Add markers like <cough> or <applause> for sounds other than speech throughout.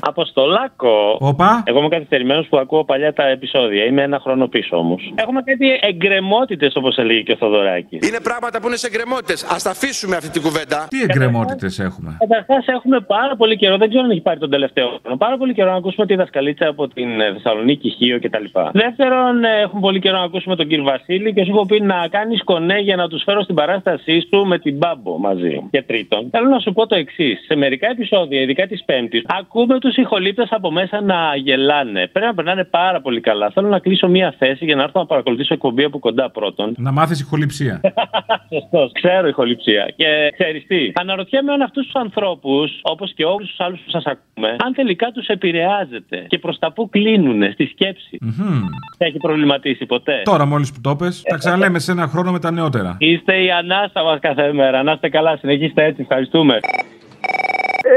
Αποστολάκο. Όπα. Εγώ είμαι καθυστερημένος που ακούω παλιά τα επεισόδια. Είμαι ένα χρόνο πίσω όμως. Έχουμε κάτι εγκρεμότητες όπως έλεγε και ο Θοδωράκης. Είναι πράγματα που είναι σε εγκρεμότητες. Α τα αφήσουμε αυτή την κουβέντα. Τι εγκρεμότητες έχουμε; Καταρχάς, έχουμε πάρα πολύ καιρό, δεν ξέρω αν έχει πάρει τον τελευταίο χρόνο, πάρα πολύ καιρό να ακούσουμε τη δασκαλίτσα από την ε, Θεσσαλονίκη, Χίο κτλ. Δεύτερον, ε, έχουμε πολύ καιρό να ακούσουμε τον κύριο Βασίλη και σου έχω πει να κάνεις κονέ για να τους φέρω στην παράστασή σου με την Μπάμπο μαζί. Και τρίτον, θέλω να σου πω το εξής. Σε μερικά επεισόδια, ειδικά της Πέμπτης, ακούμε τους ηχολήπτε από μέσα να γελάνε. Πρέπει να περνάνε πάρα πολύ καλά. Θέλω να κλείσω μία θέση για να έρθω να παρακολουθήσω εκπομπή από κοντά πρώτον. Να μάθεις ηχοληψία. <laughs> Σωστός. Ξέρω ηχοληψία. Και ξέρεις τι. Αναρωτιέμαι αν αυτούς τους ανθρώπους, όπως και όλους τους άλλους που σας ακούμε, αν τελικά τους επηρεάζεται και προς τα που κλείνουν στη σκέψη. Μμμ. Έχει προβληματίσει ποτέ. Τώρα μόλις που το πες, τα ξαναλέμε σε ένα χρόνο με τα νεότερα. Είστε η ανάσα μα κάθε μέρα. Να είστε καλά. Συνεχίστε έτσι. Ευχαριστούμε.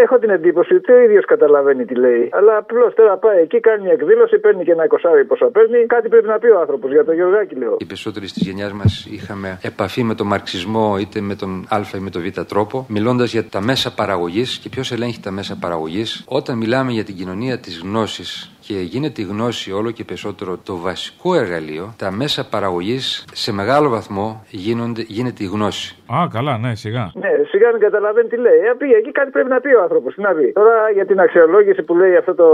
Έχω την εντύπωση ότι ο ίδιος καταλαβαίνει τι λέει. Αλλά απλώς τώρα πάει εκεί, κάνει μια εκδήλωση, παίρνει και ένα εικοσάρι πόσα παίρνει. Κάτι πρέπει να πει ο άνθρωπος για το Γεωργάκη, λέω. Οι περισσότεροι της γενιάς μας είχαμε επαφή με τον μαρξισμό είτε με τον Α ή με τον Β τρόπο, μιλώντας για τα μέσα παραγωγής και ποιος ελέγχει τα μέσα παραγωγής. Όταν μιλάμε για την κοινωνία της γνώσης και γίνεται η γνώση όλο και περισσότερο το βασικό εργαλείο, τα μέσα παραγωγής σε μεγάλο βαθμό γίνονται, γίνεται η γνώση. Α, καλά, ναι, σιγά. Ναι, σιγά μην καταλαβαίνει τι λέει. Ε, πήγε εκεί, κάτι πρέπει να πει ο άνθρωπος. Τι να πει. Τώρα για την αξιολόγηση που λέει αυτό το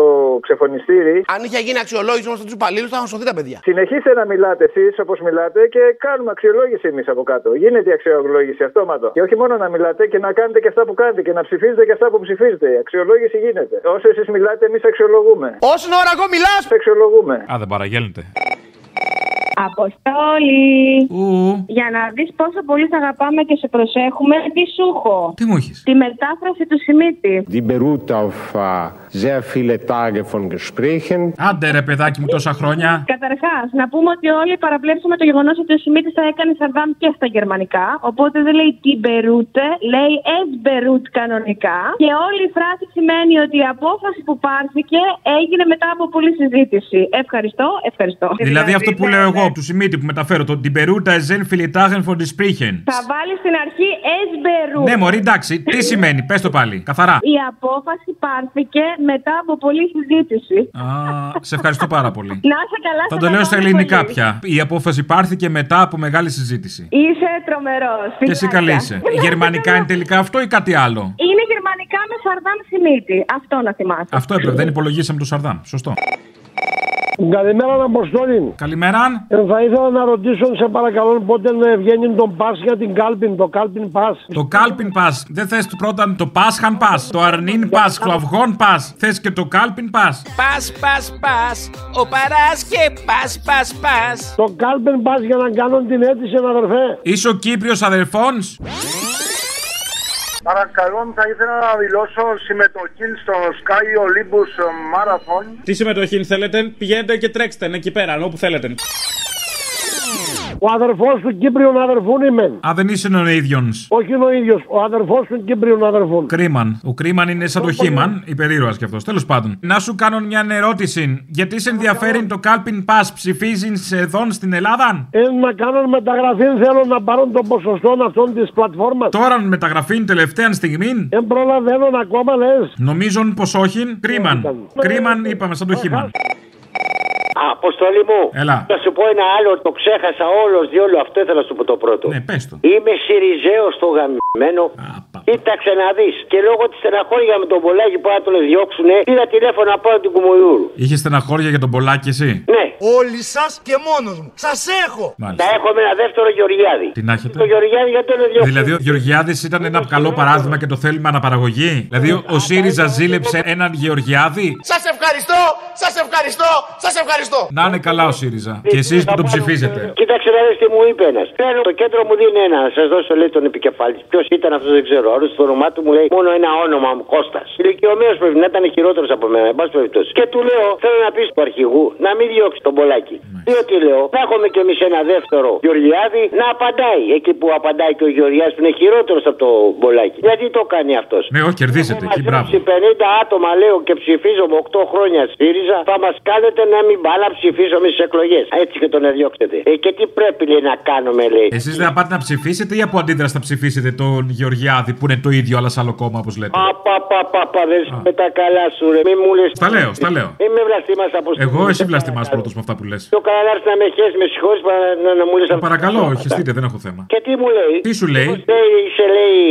ξεφωνιστήρι, Αν είχε γίνει αξιολόγηση όμως του υπαλλήλου, θα είχαν σωθεί τα παιδιά. συνεχίστε να μιλάτε εσείς όπως μιλάτε και κάνουμε αξιολόγηση εμείς από κάτω. Γίνεται η αξιολόγηση αυτόματο. Και όχι μόνο να μιλάτε και να κάνετε και αυτά που κάνετε και να ψηφίζετε και αυτά που ψηφίζετε. Η αξιολόγηση γίνεται. Όσο εσείς μιλάτε, εμείς αξιολογούμε. Όσο ώρα εγώ μιλάω, Αξιολογούμε. Α, δεν παραγγέλνετε. Αποστόλη! Ου, Για να δεις πόσο πολύ σε αγαπάμε και σε προσέχουμε, τι σου έχω. τι μου έχεις; Τη μετάφραση του Σιμίτη. Die beruht auf äh, sehr viele Tage von Gesprächen. Άντε ρε παιδάκι μου τόσα χρόνια. Καταρχάς, να πούμε ότι όλοι παραβλέψαμε το γεγονός ότι ο Σιμίτης θα έκανε Σαρδάμ και στα γερμανικά. Οπότε δεν λέει τι μπερούτε, λέει εσμπερούτ κανονικά. Και όλη η φράση σημαίνει ότι η απόφαση που πάρθηκε έγινε μετά από πολλή συζήτηση. Ευχαριστώ, ευχαριστώ. Δηλαδή αυτό που λέω εγώ, του Σιμίτη που μεταφέρω, το Die Beruta Zen Filetagen von die Sprechen. Θα βάλει στην αρχή εσμπερούτ. Ναι, μωρή, εντάξει, τι σημαίνει, πες το πάλι, καθαρά. Η απόφαση πάρθηκε μετά από πολλή συζήτηση. Α, σε ευχαριστώ πάρα πολύ. Να είσαι καλά, Θα σε το λέω στα αγαπάμε ελληνικά πολύ. πια. Η απόφαση πάρθηκε μετά από μεγάλη συζήτηση. Είσαι τρομερός. Και εσύ καλή είσαι. Γερμανικά είναι τελικά αυτό ή κάτι άλλο; Είναι γερμανικά με Σαρδάμ Σιμίτη. Αυτό να θυμάσαι. Αυτό έπρεπε, δεν υπολογίσαμε το Σαρδάμ. Σωστό. Καλημέρα, Αποστόλη. Καλημέρα. Ε, θα ήθελα να ρωτήσω, σε παρακαλώ, πότε ε, βγαίνει τον πα για την κάλπιν, το κάλπιν πα. Το Κάλπιν Πα. Δεν θες πρώτα το Πάσχαν Πα. Το Αρνίν Πα. Το Αυγόν Πα. Θες και το Κάλπιν Πα. πα, πα, πα. Ο παράς και πα, πα, πα. Το κάλπιν πα για να κάνω την αίτηση, αδερφέ. Είσαι ο Κύπριος αδερφόν. Παρακαλώ, θα ήθελα να δηλώσω συμμετοχή στο Sky Olympus Marathon. Τι συμμετοχή θέλετε, πηγαίνετε και τρέξτε ναι, εκεί πέρα, όπου θέλετε. Ο αδερφός του Κύπριου αδερφού είμαι. Α, δεν είσαι ο ίδιο. Όχι είναι ο ίδιος, ο αδερφός του Κύπριου αδερφού. Κρίμαν. Ο Κρίμαν είναι σαν το Χίμαν, υπερήρωας κι αυτός. Τέλος πάντων. Να σου κάνω μια ερώτηση. Γιατί σε ενδιαφέρει το Κάλπιν Πα, ψηφίζεις εδώ στην Ελλάδα; Ε, να κάνω μεταγραφή, θέλω να πάρω το ποσοστό αυτών της πλατφόρμας. Τώρα μεταγραφή τελευταία στιγμή. Δεν προλαβαίνω ακόμα, λες. Νομίζω πως όχι. Κρίμαν. Κρίμαν είπαμε σαν το Χίμαν. Αποστολή μου. Έλα. Να σου πω ένα άλλο, το ξέχασα όλος διόλου. Αυτό ήθελα να σου πω το πρώτο. Ναι, πες το. Είμαι Σιριζέος στο γαμμένο. Κοίταξε να δει. Και λόγω της στεναχώρια με τον Πολάκη που να τον διώξουνε, πήρα τηλέφωνο να πάω την Κουμοϊούρου. Είχε στεναχώρια για τον Πολάκη εσύ; Ναι. Όλοι σας και μόνος μου. Σας έχω. Μάλιστα. Τα έχω με ένα δεύτερο Γεωργιάδη. Τι να έχετε; Το Γεωργιάδη γιατί τον διώξουν. Δηλαδή ο Γεωργιάδης ήταν ένα καλό παράδειγμα και το θέλουμε αναπαραγωγή; Δηλαδή ο ΣΥΡΙΖΑ ζήλεψε έναν Γεωργιάδη; Σας ευχαριστώ. Σας ευχαριστώ. Σας ευχαριστώ. Να είναι καλά ο ΣΥΡΙΖΑ. Και εσείς που το ψηφίζετε. Κοίταξε να δεις τι μου είπες ένα. Θέλω το κέντρο μου δίνει ένα. Να σας δώσω λέει τον επικεφαλής. Ποιος ήταν αυτός δεν ξέρω. Άρα στο όνομά του μου λέει μόνο ένα όνομα μου Κώστας. Ηλικιωμένο πρέπει να ήταν χειρότερος από μένα. Εν πάση περιπτώσει. Και του λέω θέλω να πεις του αρχηγού να μην διώξει στον Πολάκη. Διότι λέω, θα έχουμε κι εμείς ένα δεύτερο Γεωργιάδη να απαντάει εκεί που απαντάει και ο Γεωργιάδης που είναι χειρότερος από τον Πολάκη. Γιατί το κάνει αυτός; Ναι, όχι, κερδίσετε εκεί, μπράβο. Σε 50 άτομα λέω και ψηφίζω με 8 χρόνια ΣΥΡΙΖΑ, θα μας κάνετε να μην πάω να ψηφίσουμε στις εκλογές. Έτσι και τον διώξετε. Ε, και τι πρέπει λέει, να κάνουμε, λέει; Εσείς δεν θα πάτε να ψηφίσετε ή από αντίδραση θα ψηφίσετε τον Γεωργιάδη που είναι το ίδιο αλλά σε άλλο κόμμα όπως λέτε; Απαπαπαπα, δεν σου με τα καλά σου, ρε. Μη μου λες. Στα λέω, στα λέω. Είμαι βλαστήμας από Εγώ εσύ βλαστημά πρώτος με αυτά που λες. Πιο καλά να έρθει να με χέσει, με συγχωρείς να, να μου λες. Παρακαλώ, χεστείτε, δεν έχω θέμα. Και τι μου λέει; Τι σου λέει; Λέει, είσαι λέει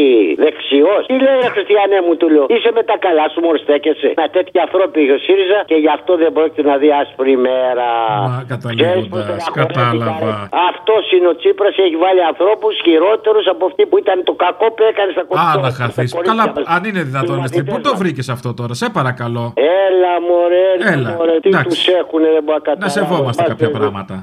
δεξιός; Τι λέει, ρε Χριστιανέ μου, του λέω. Είσαι με τα καλά σου, μόλι στέκεσαι. Να τέτοια ανθρώποι είχε ο ΣΥΡΙΖΑ και γι' αυτό δεν πρόκειται να δει άσπρη μέρα. Μα καταλήγοντας, κατάλαβα. Αυτός είναι ο Τσίπρας, έχει βάλει ανθρώπους χειρότερους από αυτοί που ήταν το κακό που έκανε στα κομμάτια. Α, να χαθείς. Καλά, αν είναι δυνατόν, Εστί, πού το βρήκες αυτό τώρα, σε παρακαλώ. Έλα, μωρέ, έλα, Έλα, μωρέ. Τι εντάξει. τους έχουν, δεν μπορώ να καταλάβω. Να σεβόμαστε Μας κάποια δεν- πράγματα.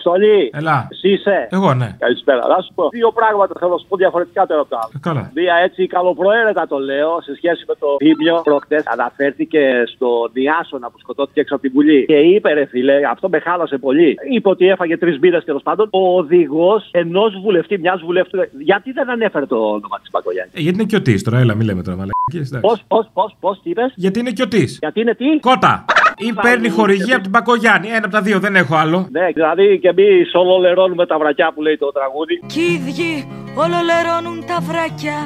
Αποστολή. Έλα. Εσύ είσαι; Εγώ ναι. Καλησπέρα. Να σου πω δύο πράγματα θέλω να σου πω διαφορετικά το ένα από το άλλο. Ε, Καλά. Μία έτσι καλοπροαίρετα το λέω σε σχέση με το Θήμιο προχτές. Αναφέρθηκε στο Διάσονα που σκοτώθηκε έξω από την Βουλή. Και είπε, ρε φίλε, αυτό με χάλασε πολύ. Είπε ότι έφαγε τρεις μπύρες τέλος πάντων. Ο οδηγός ενός βουλευτή, μιας βουλευτή. Γιατί δεν ανέφερε το όνομα της Μπακογιάννη. Ε, Γιατί είναι κοιοτή τώρα, έλα, μην λέμε τώρα μαλακίες. Πώς, πώς, πώς, πώς, τι είπες; Γιατί είναι κοιοτή. Γιατί είναι τι; Κότα! Ή παίρνει χορηγία από την Πακογιάννη. Ένα από τα δύο, δεν έχω άλλο. Ναι, δηλαδή και εμεί ολολερώνουμε τα βρακιά που λέει το τραγούδι. Κι οι ίδιοι ολολερώνουν τα βράκια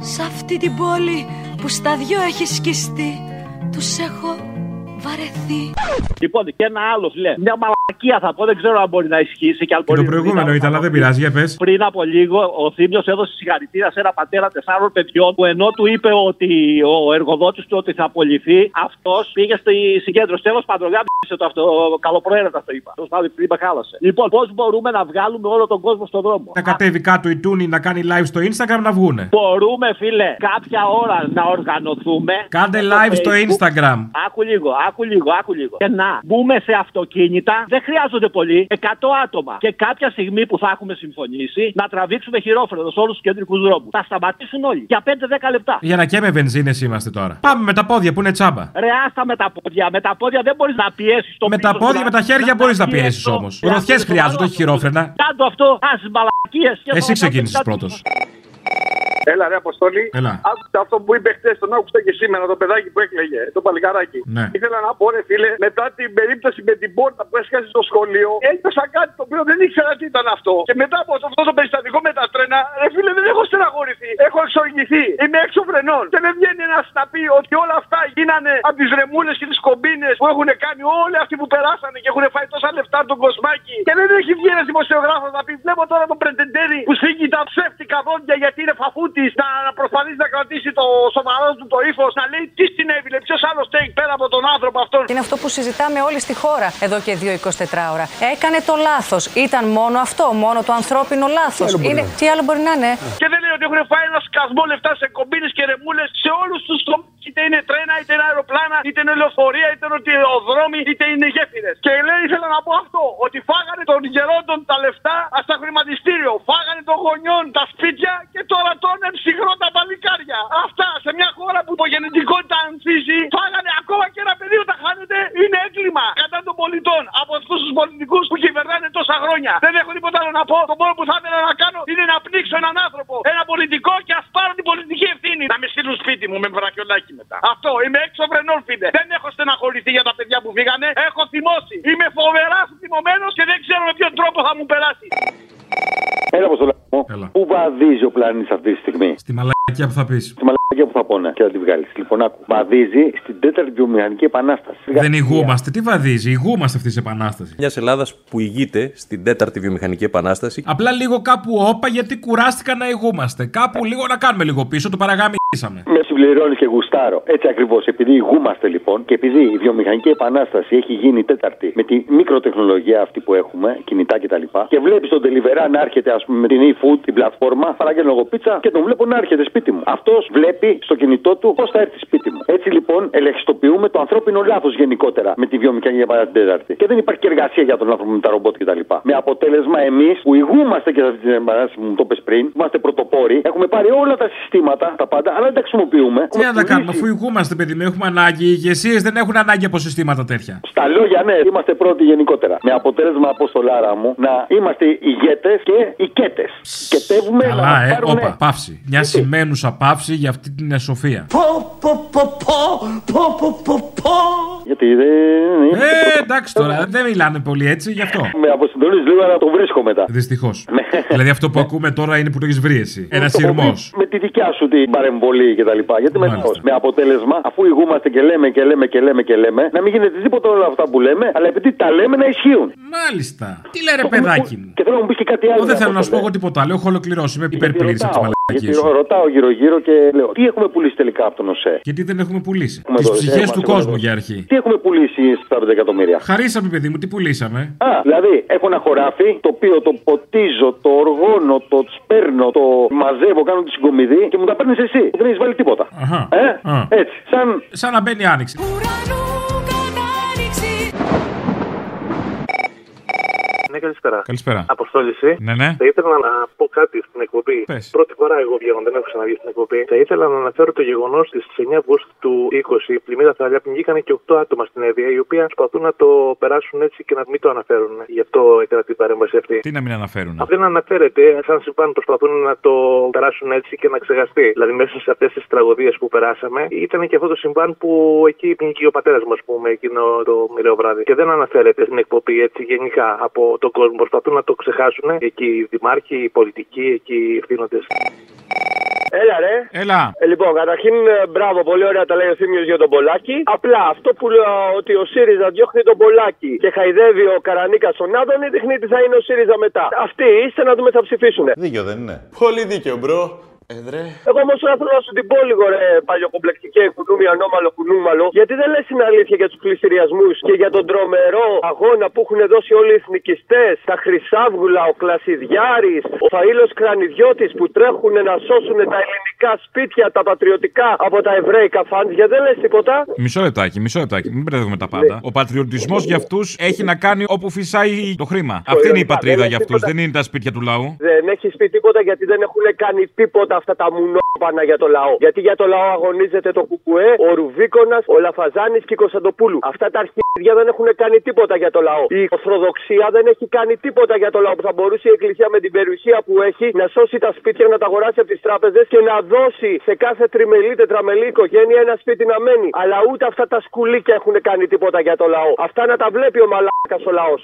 Σ' αυτή την πόλη που στα δυο έχει σκιστεί Τους έχω βαρεθεί Λοιπόν, και ένα άλλο, φίλε. Μια μαλακία θα πω, δεν ξέρω αν μπορεί να ισχύσει και αν Και μπορεί το προηγούμενο ήταν, αλλά δεν πειράζει, για πες. Πριν από λίγο, ο Θήμιος έδωσε συγχαρητήρια σε ένα πατέρα τεσσάρων παιδιών που ενώ του είπε ότι ο εργοδότης του ότι θα απολυθεί, αυτός πήγε στη συγκέντρωση. Τέλος πάντων, γάμισε το αυτό. Καλοπροαίρετα το είπα. Τέλος πάντων, πριν με χάλασε. Λοιπόν, πώς μπορούμε να βγάλουμε όλο τον κόσμο στον δρόμο; Να κατέβει κάτω η Τούνη να κάνει live στο Instagram να βγούνε. Μπορούμε, φίλε, κάποια ώρα να οργανωθούμε. Κάντε στο live στο Facebook. Instagram. Άκου λίγο, άκου λίγο, άκου λίγο. Και να μπούμε σε αυτοκίνητα, δεν χρειάζονται πολύ, 100 άτομα. Και κάποια στιγμή που θα έχουμε συμφωνήσει, να τραβήξουμε χειρόφρενο σε όλους τους κεντρικούς δρόμους. Θα σταματήσουν όλοι για 5-10 λεπτά. Για να και με βενζίνες είμαστε τώρα. Πάμε με τα πόδια που είναι τσάμπα. Ρε, άστα με τα πόδια. Με τα πόδια δεν μπορείς να πιέσεις το Με τα πόδια, με τα χέρια μπορείς να πιέσεις όμως. Ροθιέ χρειάζονται, όχι χειρόφρενα. Κάντο αυτό, άσε μαλακίες. Εσύ ξεκίνησες πρώτος. Έλα, ρε Αποστόλη. Έλα. Άκουσα αυτό που είπε χθες, τον άκουσα και σήμερα, το παιδάκι που έκλαιγε, το παλικάράκι. Ναι. Ήθελα να πω, ρε φίλε, μετά την περίπτωση με την πόρτα που έσκασε στο σχολείο, ένιωσα κάτι το οποίο δεν ήξερα τι ήταν αυτό. Και μετά από αυτό το περιστατικό με τα τρένα, ρε φίλε, δεν έχω στεναχωρηθεί. Έχω εξοργηθεί. Είμαι έξω φρενών. Και δεν βγαίνει ένας να πει ότι όλα αυτά γίνανε από τις ρεμούλες και τις κομπίνες που έχουν κάνει όλοι αυτοί που περάσανε και έχουν φάει τόσα λεφτά τον κοσμάκι. Και δεν έχει βγει ένας δημοσιογράφος να πει: Βλέπω τώρα τον πρετεντέρι που σφίγγει τα ψεύτικα δόντια γιατί είναι φαφούτη να, να προσπαθεί να κρατήσει το σοβαρό του το ύφος. Να λέει τι συνέβη, ποιος άλλος στέκει πέρα από τον άνθρωπο αυτόν. Είναι αυτό που συζητάμε όλοι στη χώρα εδώ και δύο 24 ώρα. Έκανε το λάθος. Ήταν μόνο αυτό, μόνο το ανθρώπινο λάθος. Τι άλλο μπορεί Είναι... να είναι; Τι άλλο μπορεί να είναι; Και δεν λέει ότι έχουν φάει ένα σκασμό λεφτά σε κομπίνες και ρεμούλες σε όλους τους τομεί. Είτε είναι τρένα, είτε είναι αεροπλάνα, είτε είναι λεωφορεία, είτε είναι οδρόμοι, είτε είναι γέφυρες. Και λέει, ήθελα να πω αυτό, ότι φάγανε των γερόντων τα λεφτά στα χρηματιστήριο, φάγανε των γονιών τα σπίτια και τώρα τρώνε ψυχρό τα παλικάρια. Αυτά σε μια χώρα που η γενετικότητα ανθίζει, φάγανε ακόμα και ένα παιδί που τα χάνεται, είναι έγκλημα κατά των πολιτών από αυτούς τους πολιτικούς που κυβερνάνε τόσα χρόνια. Δεν έχω τίποτα άλλο να πω. Το μόνο που θα ήθελα να κάνω είναι να πνίξω έναν άνθρωπο, ένα πολιτικό και ας πάρω την πολιτική ευθύνη. Να με στείλουν σπίτι μου με βρακιολάκι μετά. Αυτό είμαι έξω βρενών, φίλε. Δεν έχω στεναχωρηθεί για τα παιδιά που φύγανε. Έχω θυμώσει. Είμαι φοβεράς θυμωμένος και δεν ξέρω με ποιον τρόπο θα μου περάσει. Έλα, πώ το λέω. Πού βαδίζει ο πλανήτης αυτή τη στιγμή; Στη μαλακία που θα πεις. Στη μαλακία που θα πω, ναι, και θα τη βγάλεις. Λοιπόν, άκου. Βαδίζει στην τέταρτη βιομηχανική επανάσταση. Δεν ηγούμαστε. Τι βαδίζει, ηγούμαστε αυτής της επανάστασης. Μιας Ελλάδας που ηγείται στην τέταρτη βιομηχανική επανάσταση. Απλά λίγο κάπου όπα γιατί κουράστηκα να ηγούμαστε. Κάπου λίγο να κάνουμε λίγο πίσω, το παραγάμισαμε. Με συμπληρώνεις και γουστάρω. Έτσι ακριβώς. Επειδή ηγούμαστε λοιπόν και επειδή η βιομηχανική επανάσταση έχει γίνει τέταρτη με τη μικροτεχνολογία αυτή που έχουμε, κινητά κτλ. Και, και βλέπεις τον Deliverá να έρχεται, ας πούμε, με την e-food, την πλατφόρμα, παράγγελνω εγώ πίτσα και τον βλέπω να έρχεται σπίτι μου. Αυτός βλέπει στο κινητό του πώς θα έρθει σπίτι μου. Έτσι λοιπόν ελεγχιστοποιούμε το ανθρώπινο λάθος γενικότερα με τη βιομηχανική επανάσταση την τέταρτη. Και δεν υπάρχει και εργασία για τον άνθρωπο με τα ρομπότ κτλ. Με αποτέλεσμα εμείς που ηγούμαστε και σε αυτή την επανάσταση που μου το πες πριν, είμαστε πρωτοπόροι, έχουμε πάρει όλα τα συστήματα, τα πάντα, αλλά δεν τα χρησιμοποιούμε. Τι να τα κάνουμε, αφού ηγούμαστε, παιδί μου, έχουμε ανάγκη. Οι ηγεσίες δεν έχουν ανάγκη από συστήματα τέτοια. Στα λόγια, ναι, είμαστε πρώτοι γενικότερα. Με αποτέλεσμα, αποστολάρα μου, να είμαστε ηγέτες και οικέτε. Σκετεύουμε να Καλά, ε, πάρουμε- όπα, παύση. Μια σημαίνουσα παύση για αυτή την εσοφία. Πω, πω, πω, πω, πω, πω, πω, πω. Γιατί δεν. Ε, εντάξει τώρα, δεν μιλάνε πολύ έτσι, γι' αυτό. Με αποσυντονίζει λίγο να το βρίσκω μετά. Δυστυχώς. δηλαδή αυτό που ακούμε τώρα είναι που το έχεις βρει εσύ. Ένας Το σειρμός. κόβει Με τη δικιά σου την παρεμβολή και τα λοιπά. Γιατί με, με αποτέλεσμα, αφού ηγούμαστε και λέμε και λέμε και λέμε και λέμε, να μην γίνεται τίποτα όλα αυτά που λέμε, αλλά επειδή τα λέμε να ισχύουν. Μάλιστα. Τι λέει ρε παιδάκι μου. Και θέλω να μου πεις και κάτι άλλο. Εγώ δεν θέλω να από σου πω τότε. εγώ τίποτα άλλο. Έχω ολοκληρώσει. Είμαι υπερπλήρη από τι Ρωτάω, μαλακίε Γιατί σου. ρωτάω γύρω-γύρω και λέω, τι έχουμε πουλήσει τελικά από τον ΟΣΕ; Γιατί δεν έχουμε πουλήσει; Έχουμε Τις το- ψυχέ ε, του μας κόσμου έχουμε για αρχή. Τι έχουμε πουλήσει στα 5 εκατομμύρια. Χαρίσαμε, παιδί μου, τι πουλήσαμε; Α, δηλαδή έχω ένα χωράφι το οποίο το ποτίζω, το οργώνω, το σπέρνω, το μαζεύω, κάνω τη συγκομιδή και μου τα παίρνεις εσύ. Δεν έχεις βάλει τίποτα. Αχα. Ε, Α. έτσι. Σαν. Σαν να μπαίνει άνοιξη. Ναι, καλησπέρα. Καλησπέρα. Αποστόλη. εσύ. Ναι, ναι. Θα ήθελα να πω κάτι στην εκπομπή. Πες. Πρώτη φορά εγώ βγαίνω, δεν έχω ξαναβγεί στην εκπομπή. Θα ήθελα να αναφέρω το γεγονός ότι στι 9 Αυγούστου του 20 πλημμύρα Θαλιά πνιγήκαν και 8 άτομα στην Εύβοια, οι οποίοι προσπαθούν να το περάσουν έτσι και να μην το αναφέρουν. Γι' αυτό έκανα την παρέμβαση αυτή. Τι να μην αναφέρουν; Αυτό δεν αναφέρεται. Σαν συμβάν προσπαθούν να το περάσουν έτσι και να ξεχαστεί. Δηλαδή, μέσα σε αυτές τις τραγωδίες που περάσαμε, ήταν και αυτό το συμβάν που είχε πνιγεί ο πατέρας μου, ας πούμε, εκείνο το μοιραίο βράδυ. Και δεν αναφέρεται στην εκπομπή έτσι γενικά από τον κόσμο. Προσπαθούν να το ξεχάσουν εκεί οι δημάρχοι, οι πολιτικοί, εκεί οι ιθύνοντες. Έλα ρε. Έλα. Ε, λοιπόν, καταρχήν ε, μπράβο, πολύ ωραία τα λέει ο Θήμιος για τον Πολάκη. Απλά αυτό που λέω ότι ο ΣΥΡΙΖΑ διώχνει τον Πολάκη και χαϊδεύει ο Καρανίκα τον Άδωνη, δείχνει τι θα είναι ο ΣΥΡΙΖΑ μετά. Αυτοί είστε να δούμε θα ψηφίσουν. Δίκιο δεν είναι. Πολύ δίκιο, bro. Έδρε. Εγώ όμως τώρα θέλω να σου την πω λίγο, ρε παλιοκομπλεξικέ κουνούμι, ανώμαλο, κουνούμαλο. Γιατί δεν λες την αλήθεια για τους πληστηριασμού και για τον τρομερό αγώνα που έχουν δώσει όλοι οι εθνικιστές, τα Χρυσάβγουλα, ο Κλασιδιάρης, ο Φαήλο Κρανιδιώτης που τρέχουν να σώσουν τα ελληνικά σπίτια, τα πατριωτικά από τα εβραίικα φάντζια. Δεν λες τίποτα; Μισό λεπτάκι, μισό λεπτάκι. Μην μπερδεύουμε τα πάντα. Ο πατριωτισμός για αυτούς έχει να κάνει όπου φυσάει το χρήμα. Αυτή είναι η πατρίδα για αυτούς, δεν είναι τα σπίτια του λαού. Δεν έχει πει τίποτα γιατί δεν έχουν κάνει τίποτα αυτά τα μουνόπανα για το λαό. Γιατί για το λαό αγωνίζεται το Κουκουέ, ο Ρουβίκονας, ο Λαφαζάνης και η Κωνσταντοπούλου. Αυτά τα αρχίδια δεν έχουν κάνει τίποτα για το λαό. Η Ορθοδοξία δεν έχει κάνει τίποτα για το λαό που θα μπορούσε η Εκκλησία με την περιουσία που έχει να σώσει τα σπίτια, να τα αγοράσει από τις τράπεζες και να δώσει σε κάθε τριμελή, τετραμελή οικογένεια ένα σπίτι να μένει. Αλλά ούτε αυτά τα σκουλίκια έχουν κάνει τίποτα για το λαό. Αυτά να τα βλέπει ο μαλάκας ο λαός.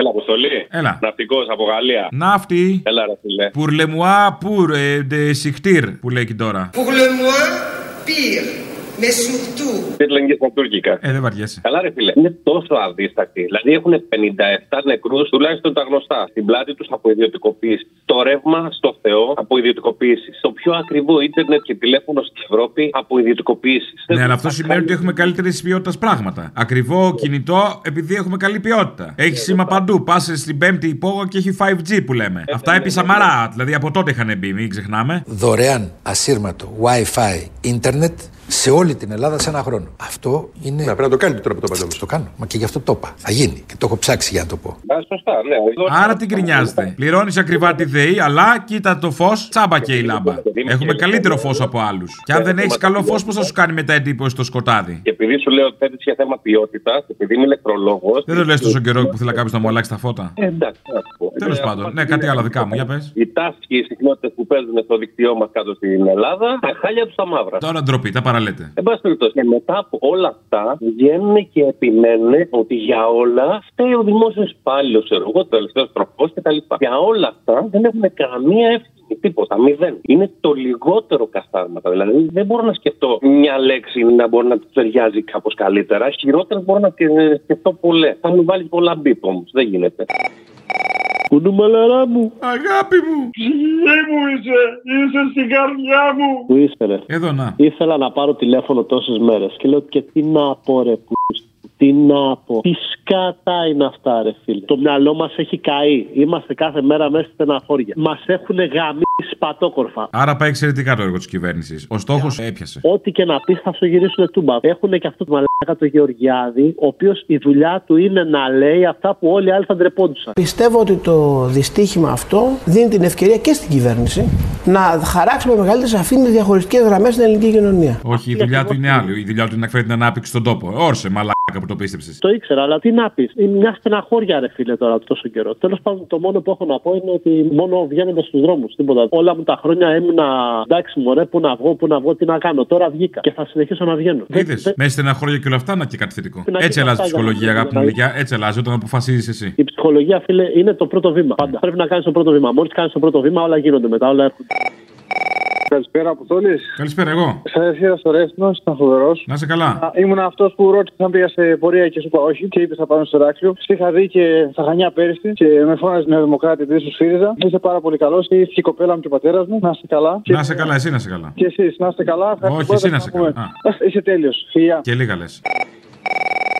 Έλα, Αποστολή. Έλα. Ναυτικός από Γαλλία. Ναύτη. Έλα, ρε φίλε. Pour le moi, pour ε, de sichtir, που λέει εκεί τώρα. Pour le moins, pire. Mais surtout, Τις λένε και στα τουρκικά. Ε, δεν βαριέσαι. Καλά, ρε φίλε. Είναι τόσο αδίστακτοι. Δηλαδή έχουν 57 νεκρούς, τουλάχιστον τα γνωστά. Στην πλάτη τους από ιδιωτικοποίηση. Το ρεύμα στο Θεό από ιδιωτικοποίηση. Το πιο ακριβό ίντερνετ και τηλέφωνο στην Ευρώπη από ιδιωτικοποίηση. Ναι, αλλά αυτό σημαίνει ότι έχουμε καλύτερη ποιότητα πράγματα. Ακριβό κινητό επειδή έχουμε καλή ποιότητα. Έχεις σήμα παντού. Πα στην πέμπτη υπόγο και έχει 5G που λέμε. Αυτά επί Σαμαρά. Δηλαδή από τότε είχαν μπει, μην ξεχνάμε. δωρεάν ασύρματο Wi-Fi ίντερνετ σε όλη την Ελλάδα σε ένα χρόνο. Αυτό είναι. Να πρέπει να το κάνετε τώρα που το είπατε Το κάνω. Μα και γι' αυτό το είπα. Θα γίνει. Και το έχω ψάξει για να το πω. Α, σωστά, ναι. Άρα τι γκρινιάζετε. Πληρώνεις ακριβά τη ΔΕΗ, αλλά κοίτα το φως, τσάμπα και η λάμπα. Έχουμε καλύτερο φως από άλλους. Και αν δεν έχεις καλό φως, πώς θα σου κάνει μετά εντύπωση το σκοτάδι; Και επειδή σου λέω ότι θέτεις για θέμα ποιότητας, επειδή είμαι ηλεκτρολόγο. Δεν το λες τόσο καιρό που θέλει κάποιο να μου αλλάξει τα φώτα. Ε, εντάξει, να σου πω. Τέλος Ε, πάντων, ναι, κάτι άλλο δικά μου, για πες. Οι τάσει και οι συχνότητες που παίζουν στο δίκτυό μας κάτω στην Ελλάδα, τα χάλια τους τα μαύρα. Τώρα ντροπή, τα παραλέτε. Εν πάση περιπτώσει, και μετά από όλα αυτά βγαίνουν και επιμένουν ότι για όλα φταίει ο δημόσιος υπάλληλος, ξέρω εγώ, το τελευταίος τροφό κτλ. Για όλα αυτά δεν έχουν καμία ευθύνη. Τίποτα, μηδέν. Είναι το λιγότερο καστάρματα. Δηλαδή δεν μπορώ να σκεφτώ μια λέξη να μπορεί να τους ταιριάζει κάπως καλύτερα. Χειρότερα μπορώ να σκε- σκεφτώ πολλές. Θα μου βάλεις πολλά μπίπ όμως. Δεν γίνεται. Κουνούμαλαρά μου. Αγάπη μου. Ψυχή μου είσαι. Είσαι στην καρδιά μου. Πού είσαι ρε. Εδώ να. Ήθελα να πάρω τηλέφωνο τόσες μέρες και λέω και τι να πω ρε που. Τι Τι να πω. Τι σκάτα είναι αυτά, ρε φίλε. Το μυαλό μας έχει καεί. Είμαστε κάθε μέρα μέσα στη στεναχώρια. Μας έχουν γαμίσει πατόκορφα. Άρα πάει εξαιρετικά το έργο της κυβέρνησης. Ο στόχος έπιασε. Ό,τι και να πεις θα σου γυρίσουν τούμπα. Έχουν και αυτό το μαλάκα το Γεωργιάδη, ο οποίος η δουλειά του είναι να λέει αυτά που όλοι οι άλλοι θα ντρεπόντουσαν. Πιστεύω ότι το δυστύχημα αυτό δίνει την ευκαιρία και στην κυβέρνηση να χαράξει με μεγαλύτερη σαφήνεια διαχωριστικές γραμμές στην ελληνική κοινωνία. Όχι, η δουλειά του είναι άλλη. Η δουλειά του είναι να φέρει την ανάπτυξη στον τόπο. Όρσε, μαλάκα που το πίστεψες. Το ήξερα, αλλά τι να πεις. Είναι μια στεναχώρια, ρε φίλε, τώρα τόσο καιρό. Τέλος πάντων, το μόνο που έχω να πω είναι ότι μόνο βγαίνοντα στους δρόμους, τίποτα. Όλα μου τα χρόνια έμεινα εντάξει, μωρέ, πού να βγω, πού να βγω, τι να κάνω. Τώρα βγήκα και θα συνεχίσω να βγαίνω. Είδες, μέσα στεναχώρια και όλα αυτά να και κάτι θετικό. Να Έτσι και αλλάζει η αυτά, ψυχολογία, για να- αγάπη μου Λυκιά. Έτσι αλλάζει όταν αποφασίζεις εσύ. Η ψυχολογία, φίλε, είναι το πρώτο βήμα. Πάντα. Πρέπει να κάνεις το πρώτο βήμα. Μόλις κάνεις το πρώτο βήμα, όλα γίνονται μετά, όλα έρχονται. Καλησπέρα, Αποστόλη. Καλησπέρα, εγώ. Σα ήρθα στο Ρέθινο, ήταν φοβερό. Να είσαι καλά. Ήμουν αυτός που ρώτησε αν πήγα σε πορεία και σου είπα όχι και είπες θα πάω στο Ηράκλειο. Σε είχα δει και στα Χανιά πέρυσι και με φώναζε Νέα Δημοκράτη επειδή σου ΣΥΡΙΖΑ. Είσαι πάρα πολύ καλός και ήρθε η κοπέλα μου και ο πατέρας μου. Να είστε καλά. Να είσαι καλά, εσύ να είσαι καλά. Και εσείς, να είστε καλά. Όχι, εσύ να είσαι καλά. Α. Είσαι τέλειος. Φιλιά. Και λίγα λες.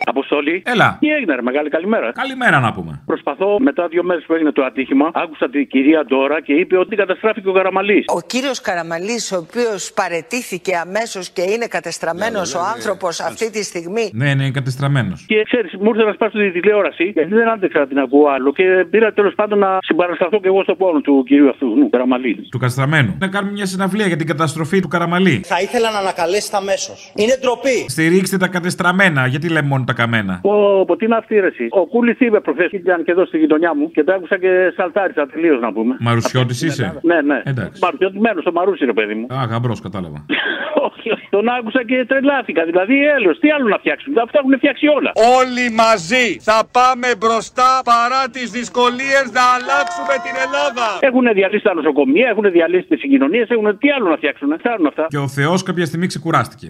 Αποστολή. Έλα. Τι έγινε, ρε, μεγάλη καλημέρα. Καλημέρα να πούμε. Προσπαθώ μετά δύο μέρες που έγινε το ατύχημα. Άκουσα την κυρία Ντόρα και είπε ότι καταστράφηκε ο Καραμαλής. Ο κύριος Καραμαλής, ο οποίος παρετήθηκε αμέσως και είναι κατεστραμμένος ο άνθρωπος αυτή τη στιγμή. Ναι, ναι, κατεστραμμένος. Και ξέρεις, μου ήρθε να σπάσω τη τηλεόραση γιατί δεν άντεξα να την ακούω άλλο και πήρα τέλος πάντων να συμπαρασταθώ και εγώ στον πόνο του κυρίου αυτού, του Καραμαλή. Του καστραμένου. Να κάνουμε μια συναυλία για την καταστροφή του Καραμαλή. Θα ήθελα να ανακαλέσετε αμέσως. Είναι ντροπή. Στηρίξτε τα κατεστραμμένα. Γιατί λέμε μόνο τα καμένα. Πω, πω, τι είναι αυτή η αίρεση. Ο Κούλης είπε προχθές ήταν και εδώ στη γειτονιά μου και το άκουσα και σαλτάρισα τελείως να πούμε. Μαρουσιώτης είσαι; Ναι, ναι. Εντάξει. Μαρουσιωτημένο στο Μαρούσι, ρε παιδί μου. Α, γαμπρός, κατάλαβα. <laughs> όχι, όχι. Τον άκουσα και τρελάθηκα. Δηλαδή, έλεος, τι άλλο να φτιάξουν. Αυτά έχουν φτιάξει όλα. Όλοι μαζί θα πάμε μπροστά παρά τις δυσκολίες να αλλάξουμε την Ελλάδα. Έχουν διαλύσει τα νοσοκομεία, έχουν διαλύσει τις συγκοινωνίες, έχουν τι άλλο να φτιάξουν. Θέλουν αυτά. Και ο Θεός κάποια στιγμή ξεκουράστηκε.